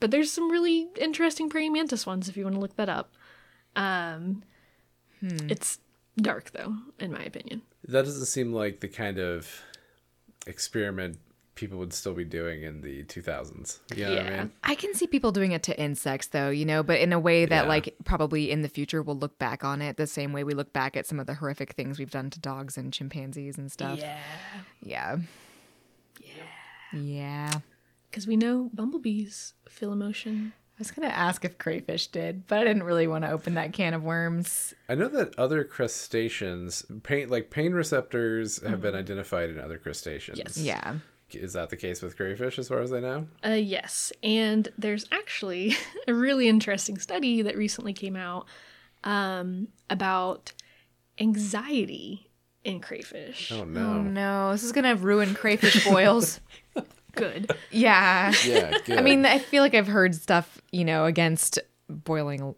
but there's some really interesting praying mantis ones if you want to look that up. Um, It's dark though, in my opinion. That doesn't seem like the kind of experiment people would still be doing in the 2000s. You know what I Yeah. mean? I can see people doing it to insects though, you know, but in a way that Yeah. like probably in the future we'll look back on it the same way we look back at some of the horrific things we've done to dogs and chimpanzees and stuff. Yeah. Yeah. Yeah. Because we know bumblebees feel emotion. I was gonna ask if crayfish did, but I didn't really want to open that can of worms. I know that other crustaceans, pain like pain receptors, have been mm-hmm. identified in other crustaceans. Yes. Yeah. Is that the case with crayfish, as far as I know? Uh, yes, and there's actually a really interesting study that recently came out um, about anxiety in crayfish. Oh no. Oh no. no, this is gonna ruin crayfish boils. Good. yeah. Yeah. Good. I mean, I feel like I've heard stuff, you know, against boiling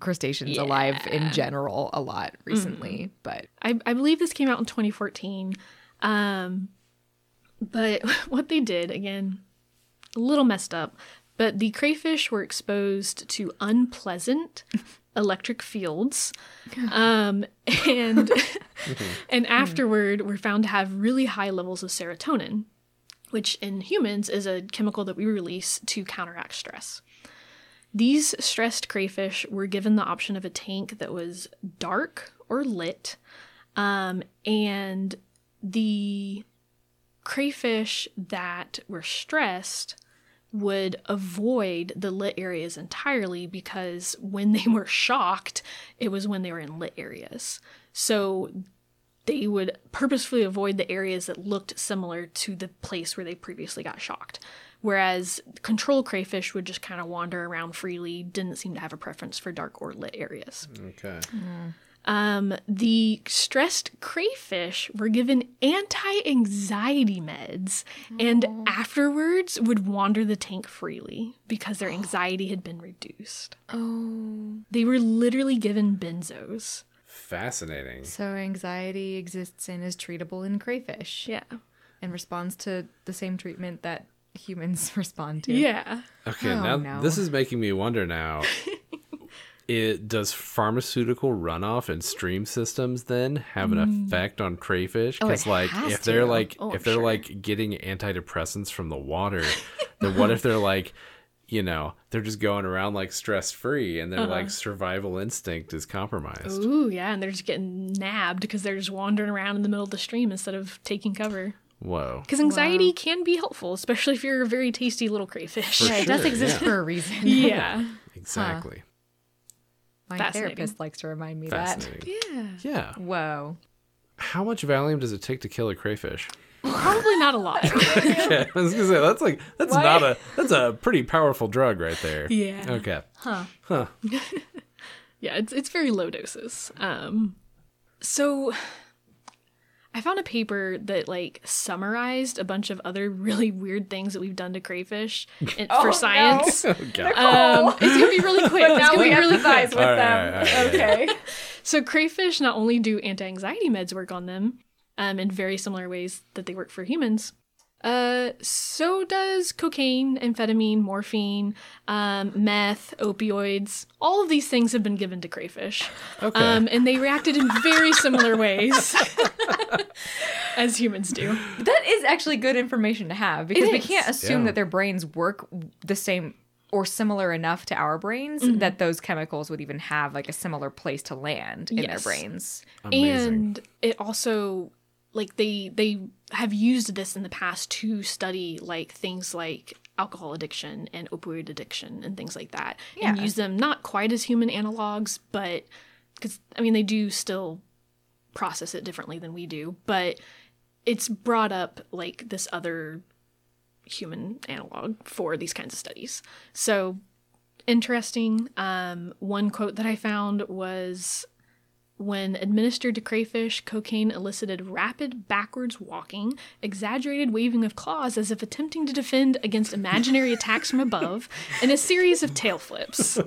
crustaceans alive in general a lot recently, but I, I believe this came out in 2014. Um, but what they did, again, a little messed up, but the crayfish were exposed to unpleasant electric fields. Um, and, and afterward were found to have really high levels of serotonin, which in humans is a chemical that we release to counteract stress. These stressed crayfish were given the option of a tank that was dark or lit, um, and the crayfish that were stressed would avoid the lit areas entirely because when they were shocked, it was when they were in lit areas. So they would purposefully avoid the areas that looked similar to the place where they previously got shocked. Whereas control crayfish would just kind of wander around freely, didn't seem to have a preference for dark or lit areas. okay. Mm. Um, the stressed crayfish were given anti anxiety meds and afterwards would wander the tank freely because their anxiety had been reduced. oh, They were literally given benzos. Fascinating. so anxiety exists and is treatable in crayfish Yeah. and responds to the same treatment that humans respond to. Yeah. Okay, Oh, now no. this is making me wonder now. it does pharmaceutical runoff and stream systems then have an mm. effect on crayfish? Oh, it Because like has if they're like Oh, if they're sure. like getting antidepressants from the water, then what if they're like you know, they're just going around like stress free and their like uh-huh. survival instinct is compromised. Ooh, yeah. And they're just getting nabbed because they're just wandering around in the middle of the stream instead of taking cover. Whoa. Because anxiety can be helpful, especially if you're a very tasty little crayfish. Yeah, it does sure, exist yeah. for a reason. yeah. Exactly. My therapist likes to remind me that. Yeah. Yeah. that. Whoa. How much Valium does it take to kill a crayfish? Probably not a lot. yeah, I was gonna say that's like that's What? not a that's a pretty powerful drug right there. Yeah. Okay. Huh. Huh. Yeah, it's it's very low doses. Um so I found a paper that like summarized a bunch of other really weird things that we've done to crayfish in- Oh, for no. science. Okay. Um, it's gonna be really quick. it's now gonna we be really empathize quick. with All right, them. all right, all right, yeah. okay. So crayfish not only do anti-anxiety meds work on them, um, in very similar ways that they work for humans. Uh, so does cocaine, amphetamine, morphine, um, meth, opioids. All of these things have been given to crayfish, Okay. um, and they reacted in very similar ways as humans do. That is actually good information to have because we is. can't assume Yeah. that their brains work the same or similar enough to our brains Mm-hmm. that those chemicals would even have like a similar place to land in their Yes. brains. Amazing. and it also like they they have used this in the past to study like things like alcohol addiction and opioid addiction and things like that and use them not quite as human analogs but because i mean they do still process it differently than we do but it's brought up like this other human analog for these kinds of studies. So interesting um, one quote that i found was when administered to crayfish, cocaine elicited rapid backwards walking, exaggerated waving of claws as if attempting to defend against imaginary attacks from above, and a series of tail flips.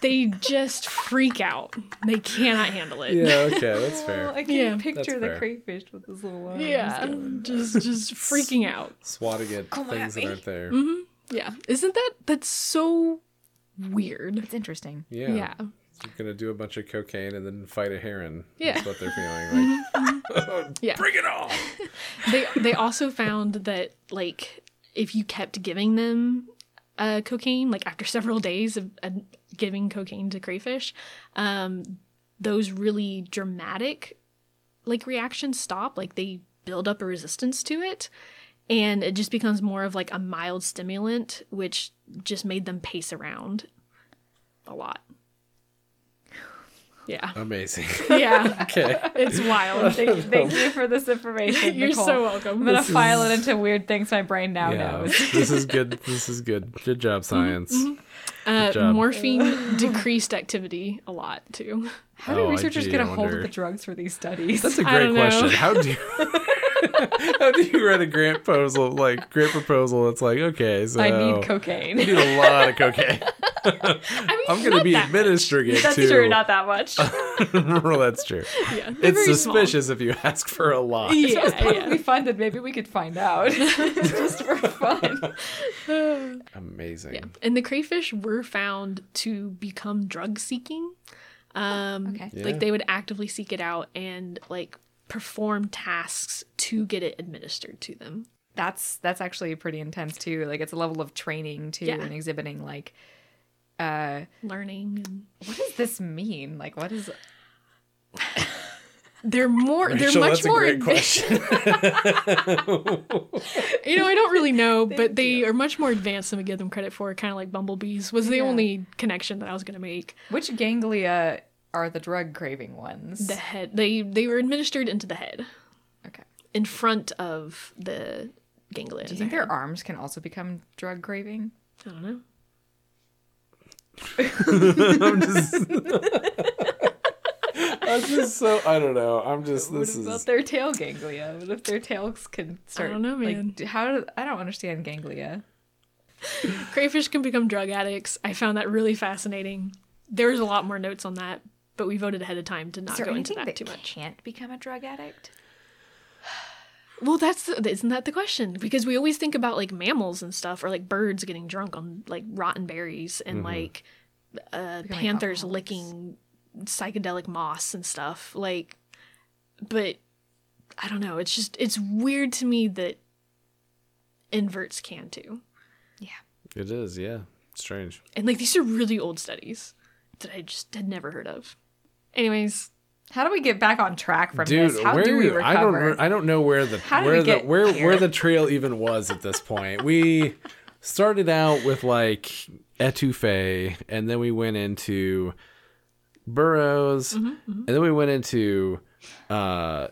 They just freak out. They cannot handle it. yeah, okay, that's fair. I can Yeah. picture That's fair. crayfish with his little arms. Yeah, just just freaking out. Swatting at Come at things that me. aren't there. Mm-hmm. Yeah, isn't that that's so weird? It's interesting. Yeah. Yeah, You're gonna do a bunch of cocaine and then fight a heron. Yeah. That's what they're feeling like. yeah. Bring it on! they they also found that like if you kept giving them uh, cocaine like after several days of uh, giving cocaine to crayfish um those really dramatic like reactions stop like they build up a resistance to it and it just becomes more of like a mild stimulant which just made them pace around a lot yeah Amazing. yeah Okay. it's wild Thank, thank you for this information. you're Nicole. so welcome I'm gonna This file is- it into weird things my brain now Yeah. knows. this is good. This is good. Good job, science. Uh, job. morphine decreased activity a lot too. How do Oh, researchers gee, get I a hold of the drugs for these studies? That's a great don't know. question. How do you how do you write a grant proposal like grant proposal? It's like okay, so I need cocaine. I need a lot of cocaine. I mean, I'm gonna be that administering it That's to. true, not that much. well, that's true. Yeah, It's very suspicious if you ask for a lot. Small. It was Yeah, probably fun that maybe we could find out just for fun. Amazing. yeah. And the crayfish were found to become drug seeking. Um, Okay. Yeah. Like they would actively seek it out and like perform tasks to get it administered to them. That's that's actually pretty intense too. Like it's a level of training too Yeah. and exhibiting like uh Learning what does this mean? Like what is they're more they're much that's a more great advanced. question. You know, I don't really know, but they are much more advanced than we give them credit for. Kind of like bumblebees was the Yeah. only connection that I was going to make. which ganglia are the drug craving ones? The head. They they were administered into the head okay. in front of the ganglia. Do you think the their arms can also become drug craving? I don't know. I'm just. I'm just so I don't know. I'm just this what about is their tail ganglia? What if their tails can start? I don't know, man. Like, how do I don't understand ganglia? Crayfish can become drug addicts. I found that really fascinating. There's a lot more notes on that, but we voted ahead of time to not Is there go into that that too much. can't become a drug addict? Well, that's the, isn't that the question? Because we always think about like mammals and stuff, or like birds getting drunk on like rotten berries, and like uh, panthers alcoholics. licking psychedelic moss and stuff. Like, but I don't know. It's just it's weird to me that inverts can too, Yeah. it is yeah strange. and like these are really old studies that I just had never heard of. Anyways, How do we get back on track from Dude, this? How where do we recover? I don't I don't know where the where the where here? where the trail even was at this point. We started out with like etouffee and then we went into burrows Mm-hmm, and then we went into uh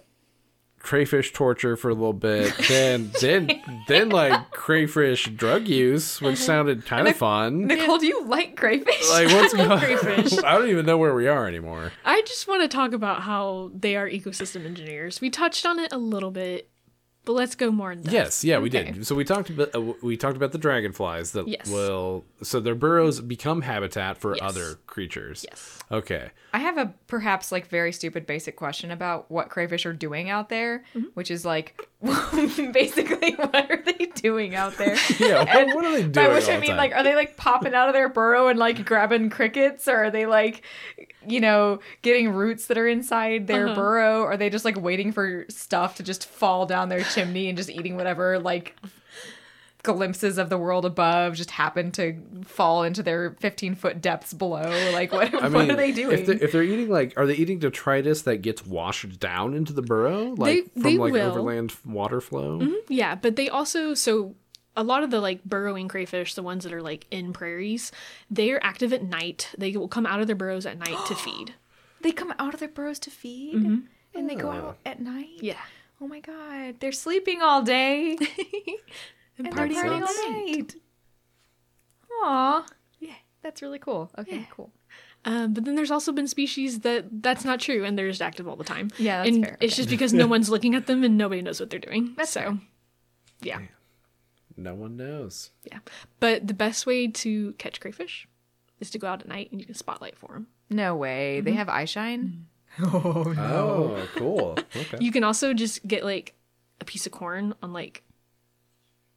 crayfish torture for a little bit then then then like crayfish drug use which uh-huh. sounded kind of fun Nicole, do you like crayfish? like what's going crayfish. I don't even know where we are anymore I just want to talk about how they are ecosystem engineers. We touched on it a little bit, but let's go more in depth. Yes, yeah, we did. So we talked about uh, we talked about the dragonflies that Yes. will so their burrows become habitat for Yes. other creatures. Yes. Okay. I have a perhaps like very stupid basic question about what crayfish are doing out there, Mm-hmm. which is like basically what are they doing out there? Yeah. And what, what are they doing? By which all I the mean, time? like, are they like popping out of their burrow and like grabbing crickets, or are they like, you know, getting roots that are inside their Uh-huh. burrow? Are they just like waiting for stuff to just fall down their chimney and just eating whatever like glimpses of the world above just happen to fall into their 15 foot depths below. Like, what, I what mean, are they doing? If they're, if they're eating like, are they eating detritus that gets washed down into the burrow, like They- from they like will. overland water flow? Mm-hmm, yeah, but they also so a lot of the like burrowing crayfish, the ones that are like in prairies, they are active at night. They will come out of their burrows at night to feed. they come out of their burrows to feed mm-hmm. and they go oh, out at night? Yeah. Oh my god, they're sleeping all day and they're partying partying all all night. Aw, yeah, that's really cool. Okay, Yeah. cool. Um, but then there's also been species that that's not true and they're just active all the time. Yeah, that's and fair. It's Okay. just because no one's looking at them and nobody knows what they're doing. That's so, fair. yeah, No one knows. yeah. But the best way to catch crayfish is to go out at night and you can spotlight for them. No way. They have eye shine. Oh, Oh, cool. Okay. You can also just get like a piece of corn on like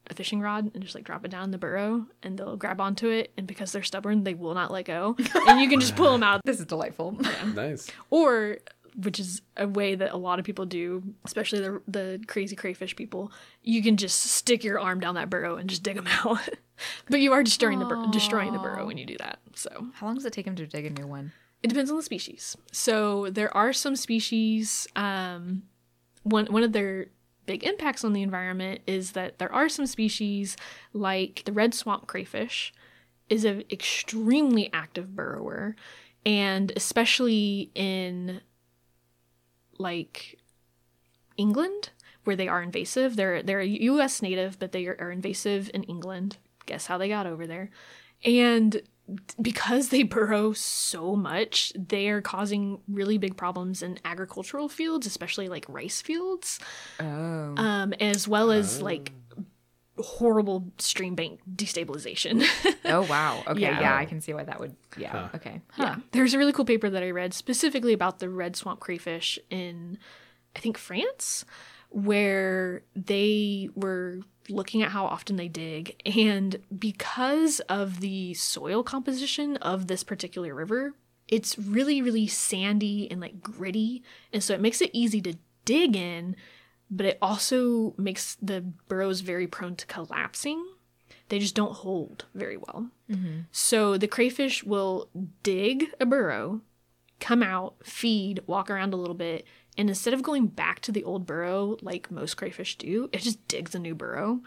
a fishing rod and just like drop it down in the burrow and they'll grab onto it and because they're stubborn they will not let go and you can just pull them out This is delightful. nice. or which is a way that a lot of people do especially the the crazy crayfish people you can just stick your arm down that burrow and just dig them out but you are destroying the bur- destroying the burrow when you do that so How long does it take them to dig a new one? it depends on the species. So there are some species. Um, one one of their big impacts on the environment is that there are some species like the red swamp crayfish is an extremely active burrower, and especially in like England where they are invasive. They're they're U.S. native, but they are invasive in England. Guess how they got over there? And because they burrow so much, they are causing really big problems in agricultural fields, especially like rice fields, Oh. um, as well as like horrible stream bank destabilization. Oh wow. Okay, Yeah. yeah, I can see why that would yeah. Okay. Yeah. There's a really cool paper that I read specifically about the red swamp crayfish in, I think, France, where they were looking at how often they dig. And because of the soil composition of this particular river, it's really, really sandy and like gritty. And so it makes it easy to dig in, but it also makes the burrows very prone to collapsing. They just don't hold very well. Mm-hmm. So the crayfish will dig a burrow, come out, feed, walk around a little bit, and instead of going back to the old burrow like most crayfish do, it just digs a new burrow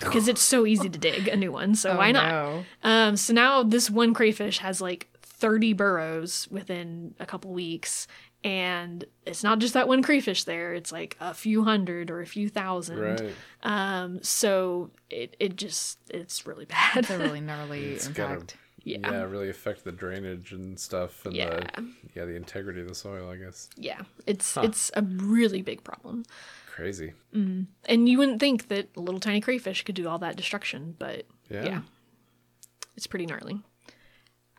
because it's so easy to dig a new one. So why not? no. Um, so now this one crayfish has like 30 burrows within a couple weeks. And it's not just that one crayfish there, it's like a few hundred or a few thousand. Right. Um, so it, it just, it's really bad. It's a really gnarly It's gotta- impact. Yeah. Yeah. really affect the drainage and stuff and Yeah. the yeah, the integrity of the soil, I guess. Yeah, it's it's a really big problem. Crazy. Mm. And you wouldn't think that a little tiny crayfish could do all that destruction, but Yeah. yeah. It's pretty gnarly.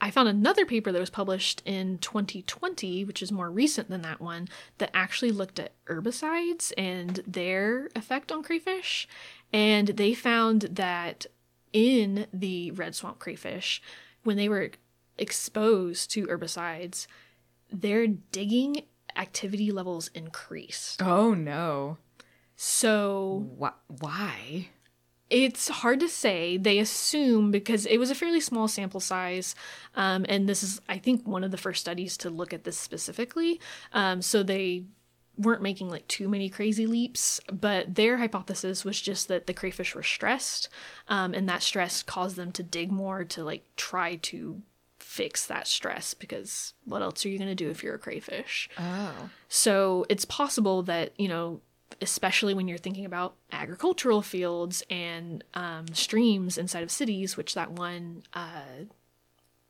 I found another paper that was published in 2020, which is more recent than that one, that actually looked at herbicides and their effect on crayfish. And they found that in the red swamp crayfish, when they were exposed to herbicides, their digging activity levels increased. Oh no. So Wh- why? it's hard to say. They assume because it was a fairly small sample size, um, and this is, I think, one of the first studies to look at this specifically. Um, so they weren't making like too many crazy leaps, but their hypothesis was just that the crayfish were stressed, um, and that stress caused them to dig more to like try to fix that stress because what else are you going to do if you're a crayfish? Oh. So it's possible that, you know, especially when you're thinking about agricultural fields and um, streams inside of cities, which that one uh,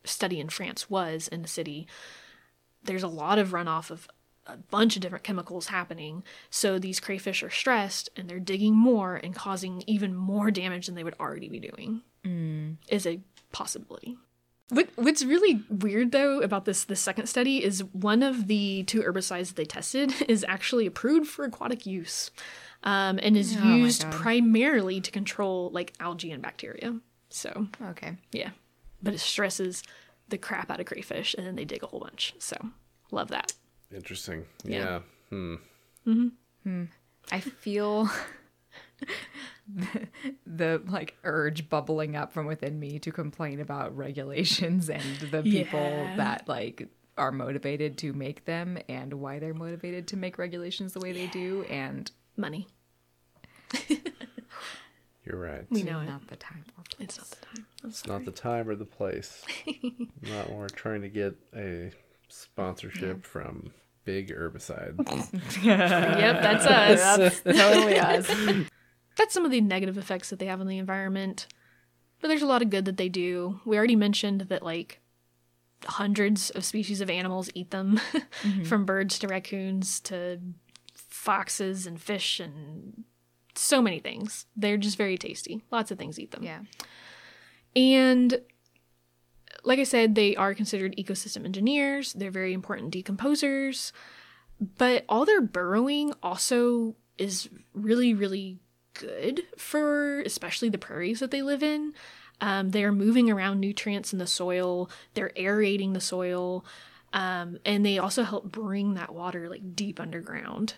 study in France was in the city, there's a lot of runoff of a bunch of different chemicals happening. So these crayfish are stressed and they're digging more and causing even more damage than they would already be doing. Is a possibility. What What's really weird though about this this second study is one of the two herbicides that they tested is actually approved for aquatic use, um, and is Oh used primarily to control like algae and bacteria. So Okay. yeah, but it stresses the crap out of crayfish, and then they dig a whole bunch. So love that. Interesting. Yeah. Yeah. Hmm. I feel the like urge bubbling up from within me to complain about regulations and the people Yeah. that like are motivated to make them and why they're motivated to make regulations the way they do and Money. You're right. We know it. not the time for it. It's not the time. I'm It's not the time or the place. not when we're trying to get a sponsorship from Big Herbicide. Yep, that's us. That's totally us. That's some of the negative effects that they have on the environment. But there's a lot of good that they do. We already mentioned that like hundreds of species of animals eat them, mm-hmm. from birds to raccoons to foxes and fish and so many things. They're just very tasty. Lots of things eat them. Yeah. And like I said, they are considered ecosystem engineers. They're very important decomposers. But all their burrowing also is really, really good for especially the prairies that they live in. Um, they are moving around nutrients in the soil, they're aerating the soil, um, and they also help bring that water like deep underground.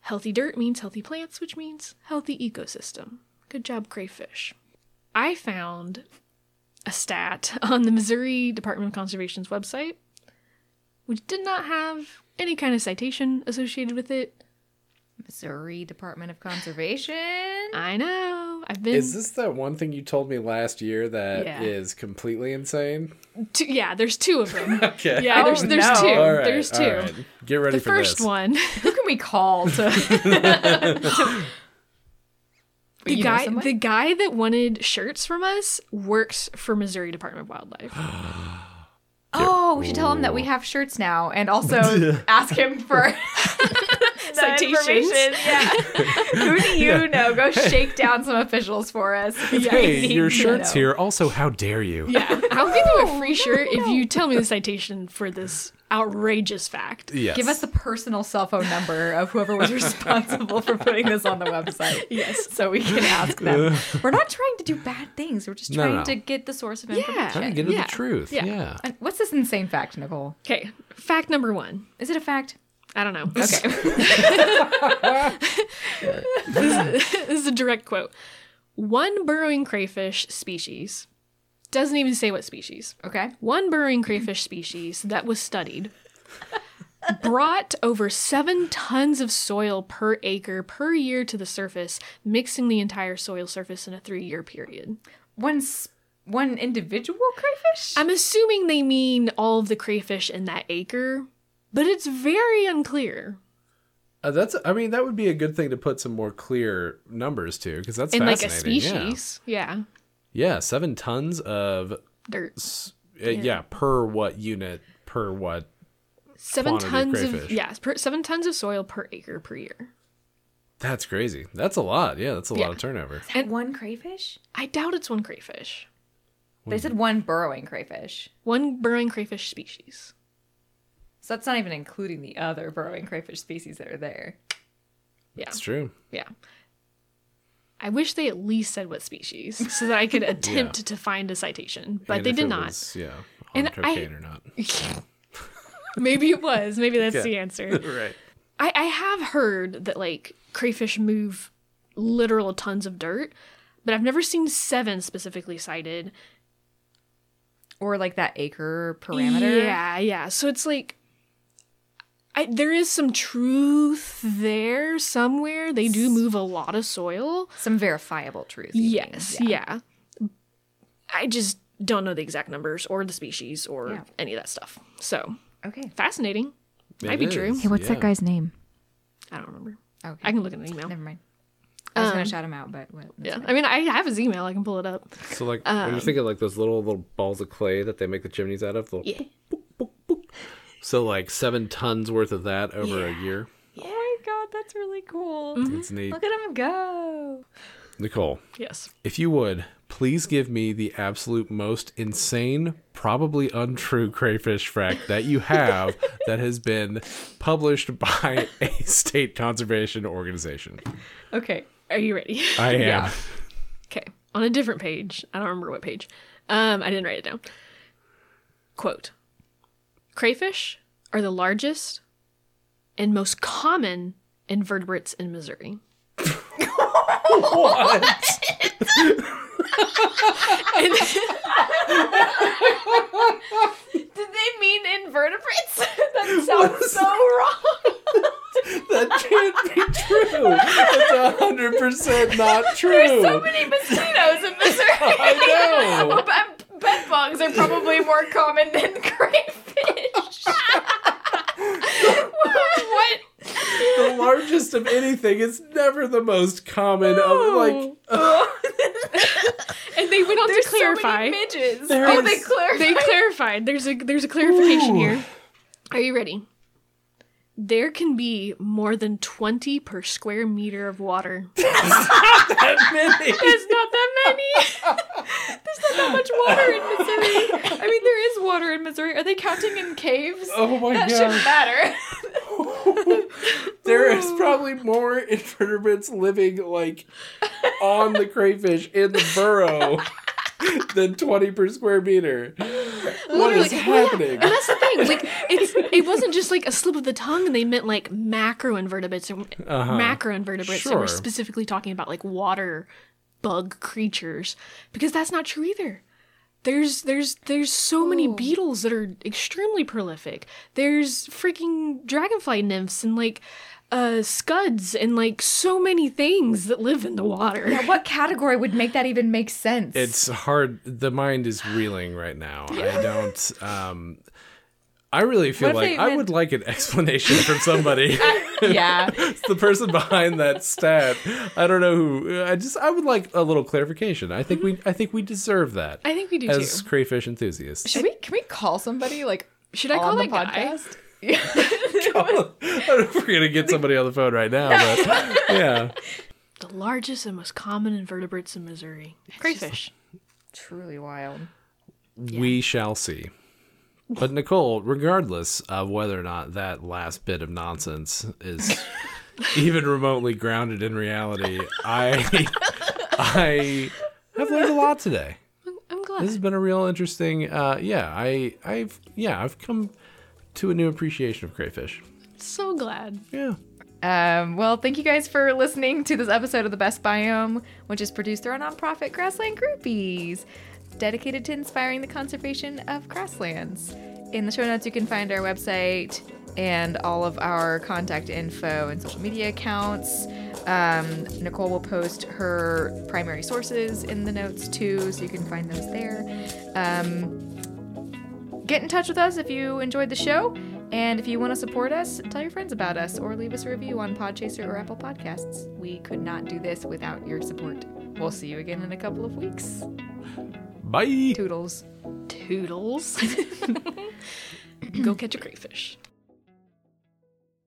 Healthy dirt means healthy plants, which means healthy ecosystem. Good job, crayfish. I found a stat on the Missouri Department of Conservation's website, which did not have any kind of citation associated with it. Missouri Department of Conservation. I know. I've been. Is this that one thing you told me last year that is Yeah. completely insane? two, yeah, there's two of them. Okay. Yeah, there's Oh, there's no. two. All right, there's two. right. Get ready for that. The for first this. one, Who can we call to? the guy, the guy that wanted shirts from us works for Missouri Department of Wildlife. Oh, we should tell him that we have shirts now, and also ask him for the Citations. information. Yeah. Who do you know? Go shake down some officials for us. Hey, your need to shirt's know. here. Also, how dare you? Yeah, I'll give you a free oh, shirt if you tell me the citation for this outrageous fact. Yes. Give us the personal cell phone number of whoever was responsible for putting this on the website. Yes. So we can ask them. We're not trying to do bad things. We're just trying no. to get the source of Yeah. information. Trying to get into Yeah. the truth. Yeah. Yeah. What's this insane fact, Nicole? Okay, fact number one. Is it a fact? I don't know. Okay. this is a direct quote. One burrowing crayfish species doesn't even say what species. okay. One burrowing crayfish species that was studied brought over seven tons of soil per acre per year to the surface, mixing the entire soil surface in a three year period. One one individual crayfish? I'm assuming they mean all of the crayfish in that acre, but it's very unclear. Uh, that's. I mean, that would be a good thing to put some more clear numbers to, because that's In like a species. Yeah. Yeah. yeah, seven tons of. Dirt. Uh, yeah. per what unit? Per what? Seven quantity of tons of, crayfish. yeah, per, seven tons of soil per acre per year. That's crazy. That's a lot. Yeah, that's a Yeah. lot of turnover. and one crayfish? I doubt it's one crayfish. They said one burrowing crayfish. One burrowing crayfish species. So that's not even including the other burrowing crayfish species that are there. Yeah. That's true. Yeah. I wish they at least said what species so that I could attempt to find a citation, but And they if did it not. was, yeah, on And I- or not. Maybe it was. Maybe that's the answer. right. I, I have heard that like crayfish move literal tons of dirt, but I've never seen seven specifically cited. Or like that acre parameter. Yeah, yeah. So it's like I, there is some truth there somewhere. They do move a lot of soil. Some verifiable truth. Yes, yeah. I just don't know the exact numbers or the species or Yeah. any of that stuff. So Okay. fascinating. Might It be true. is, Hey, what's yeah. that guy's name? I don't remember. Okay. I can look in an email. Never mind. I was gonna um, shout him out, but what? Yeah, I mean, I have his email. I can pull it up. So like, when you're thinking like those little little balls of clay that they make the chimneys out of. Little, Yeah. So like seven tons worth of that over a year. Oh my god, that's really cool. It's neat. Look at him go. Nicole, Yes. if you would please give me the absolute most insane, probably untrue crayfish fact that you have that has been published by a state conservation organization. Okay. Are you ready? I am. Yeah. Okay. On a different page. I don't remember what page. Um, I didn't write it down. Quote Crayfish are the largest and most common invertebrates in Missouri. what? Did they mean invertebrates? that sounds so wrong. That can't be true. That's hundred percent not true. There's so many mosquitoes in Missouri. I know. Bed- Bed bugs are probably more common than crayfish. what? the largest of anything is never the most common. Of, like And they went on There's to clarify. so many midges. There oh, is- they clarified. they clarified. There's a there's a clarification Ooh. here. Are you ready? There can be more than 20 per square meter of water. that many. There's not that many. There's not that much water in Missouri. I mean, there is water in Missouri. Are they counting in caves? Oh my that god. shouldn't matter. there is probably more invertebrates living like on the crayfish in the burrow than 20 per square meter. What is Literally. Yeah. happening? And that's the thing. Like it's it wasn't just like a slip of the tongue. And they meant like macroinvertebrates and Uh-huh. macroinvertebrates. They Sure. were specifically talking about like water bug creatures because that's not true either. There's there's there's so many beetles that are extremely prolific. There's freaking dragonfly nymphs and like uh scuds and like so many things that live in the water. Yeah, what category would make that even make sense? It's hard. The mind is reeling right now. I don't. Um, I really feel What like I meant- would like an explanation from somebody. yeah. It's the person behind that stat. I don't know who. I just. I would like a little clarification. I think we. I think we deserve that I think we do as too. crayfish enthusiasts. Should we? Can we call somebody like Should I call on the that guy? podcast? I don't know if we're gonna get somebody on the phone right now, but yeah. The largest and most common invertebrates in Missouri. Crayfish. Truly wild. We shall see. But Nicole, regardless of whether or not that last bit of nonsense is even remotely grounded in reality, I I have learned a lot today. I'm glad. This has been a real interesting uh yeah, I I've yeah, I've come to a new appreciation of crayfish. So glad. Yeah. Um, well, thank you guys for listening to this episode of The Best Biome, which is produced through our nonprofit Grassland Groupies, dedicated to inspiring the conservation of grasslands. In the show notes, you can find our website and all of our contact info and social media accounts. Um, Nicole will post her primary sources in the notes too, so you can find those there. Um, get in touch with us if you enjoyed the show. And if you want to support us, tell your friends about us or leave us a review on Podchaser or Apple Podcasts. We could not do this without your support. We'll see you again in a couple of weeks. Bye. Toodles. Toodles. Go catch a crayfish.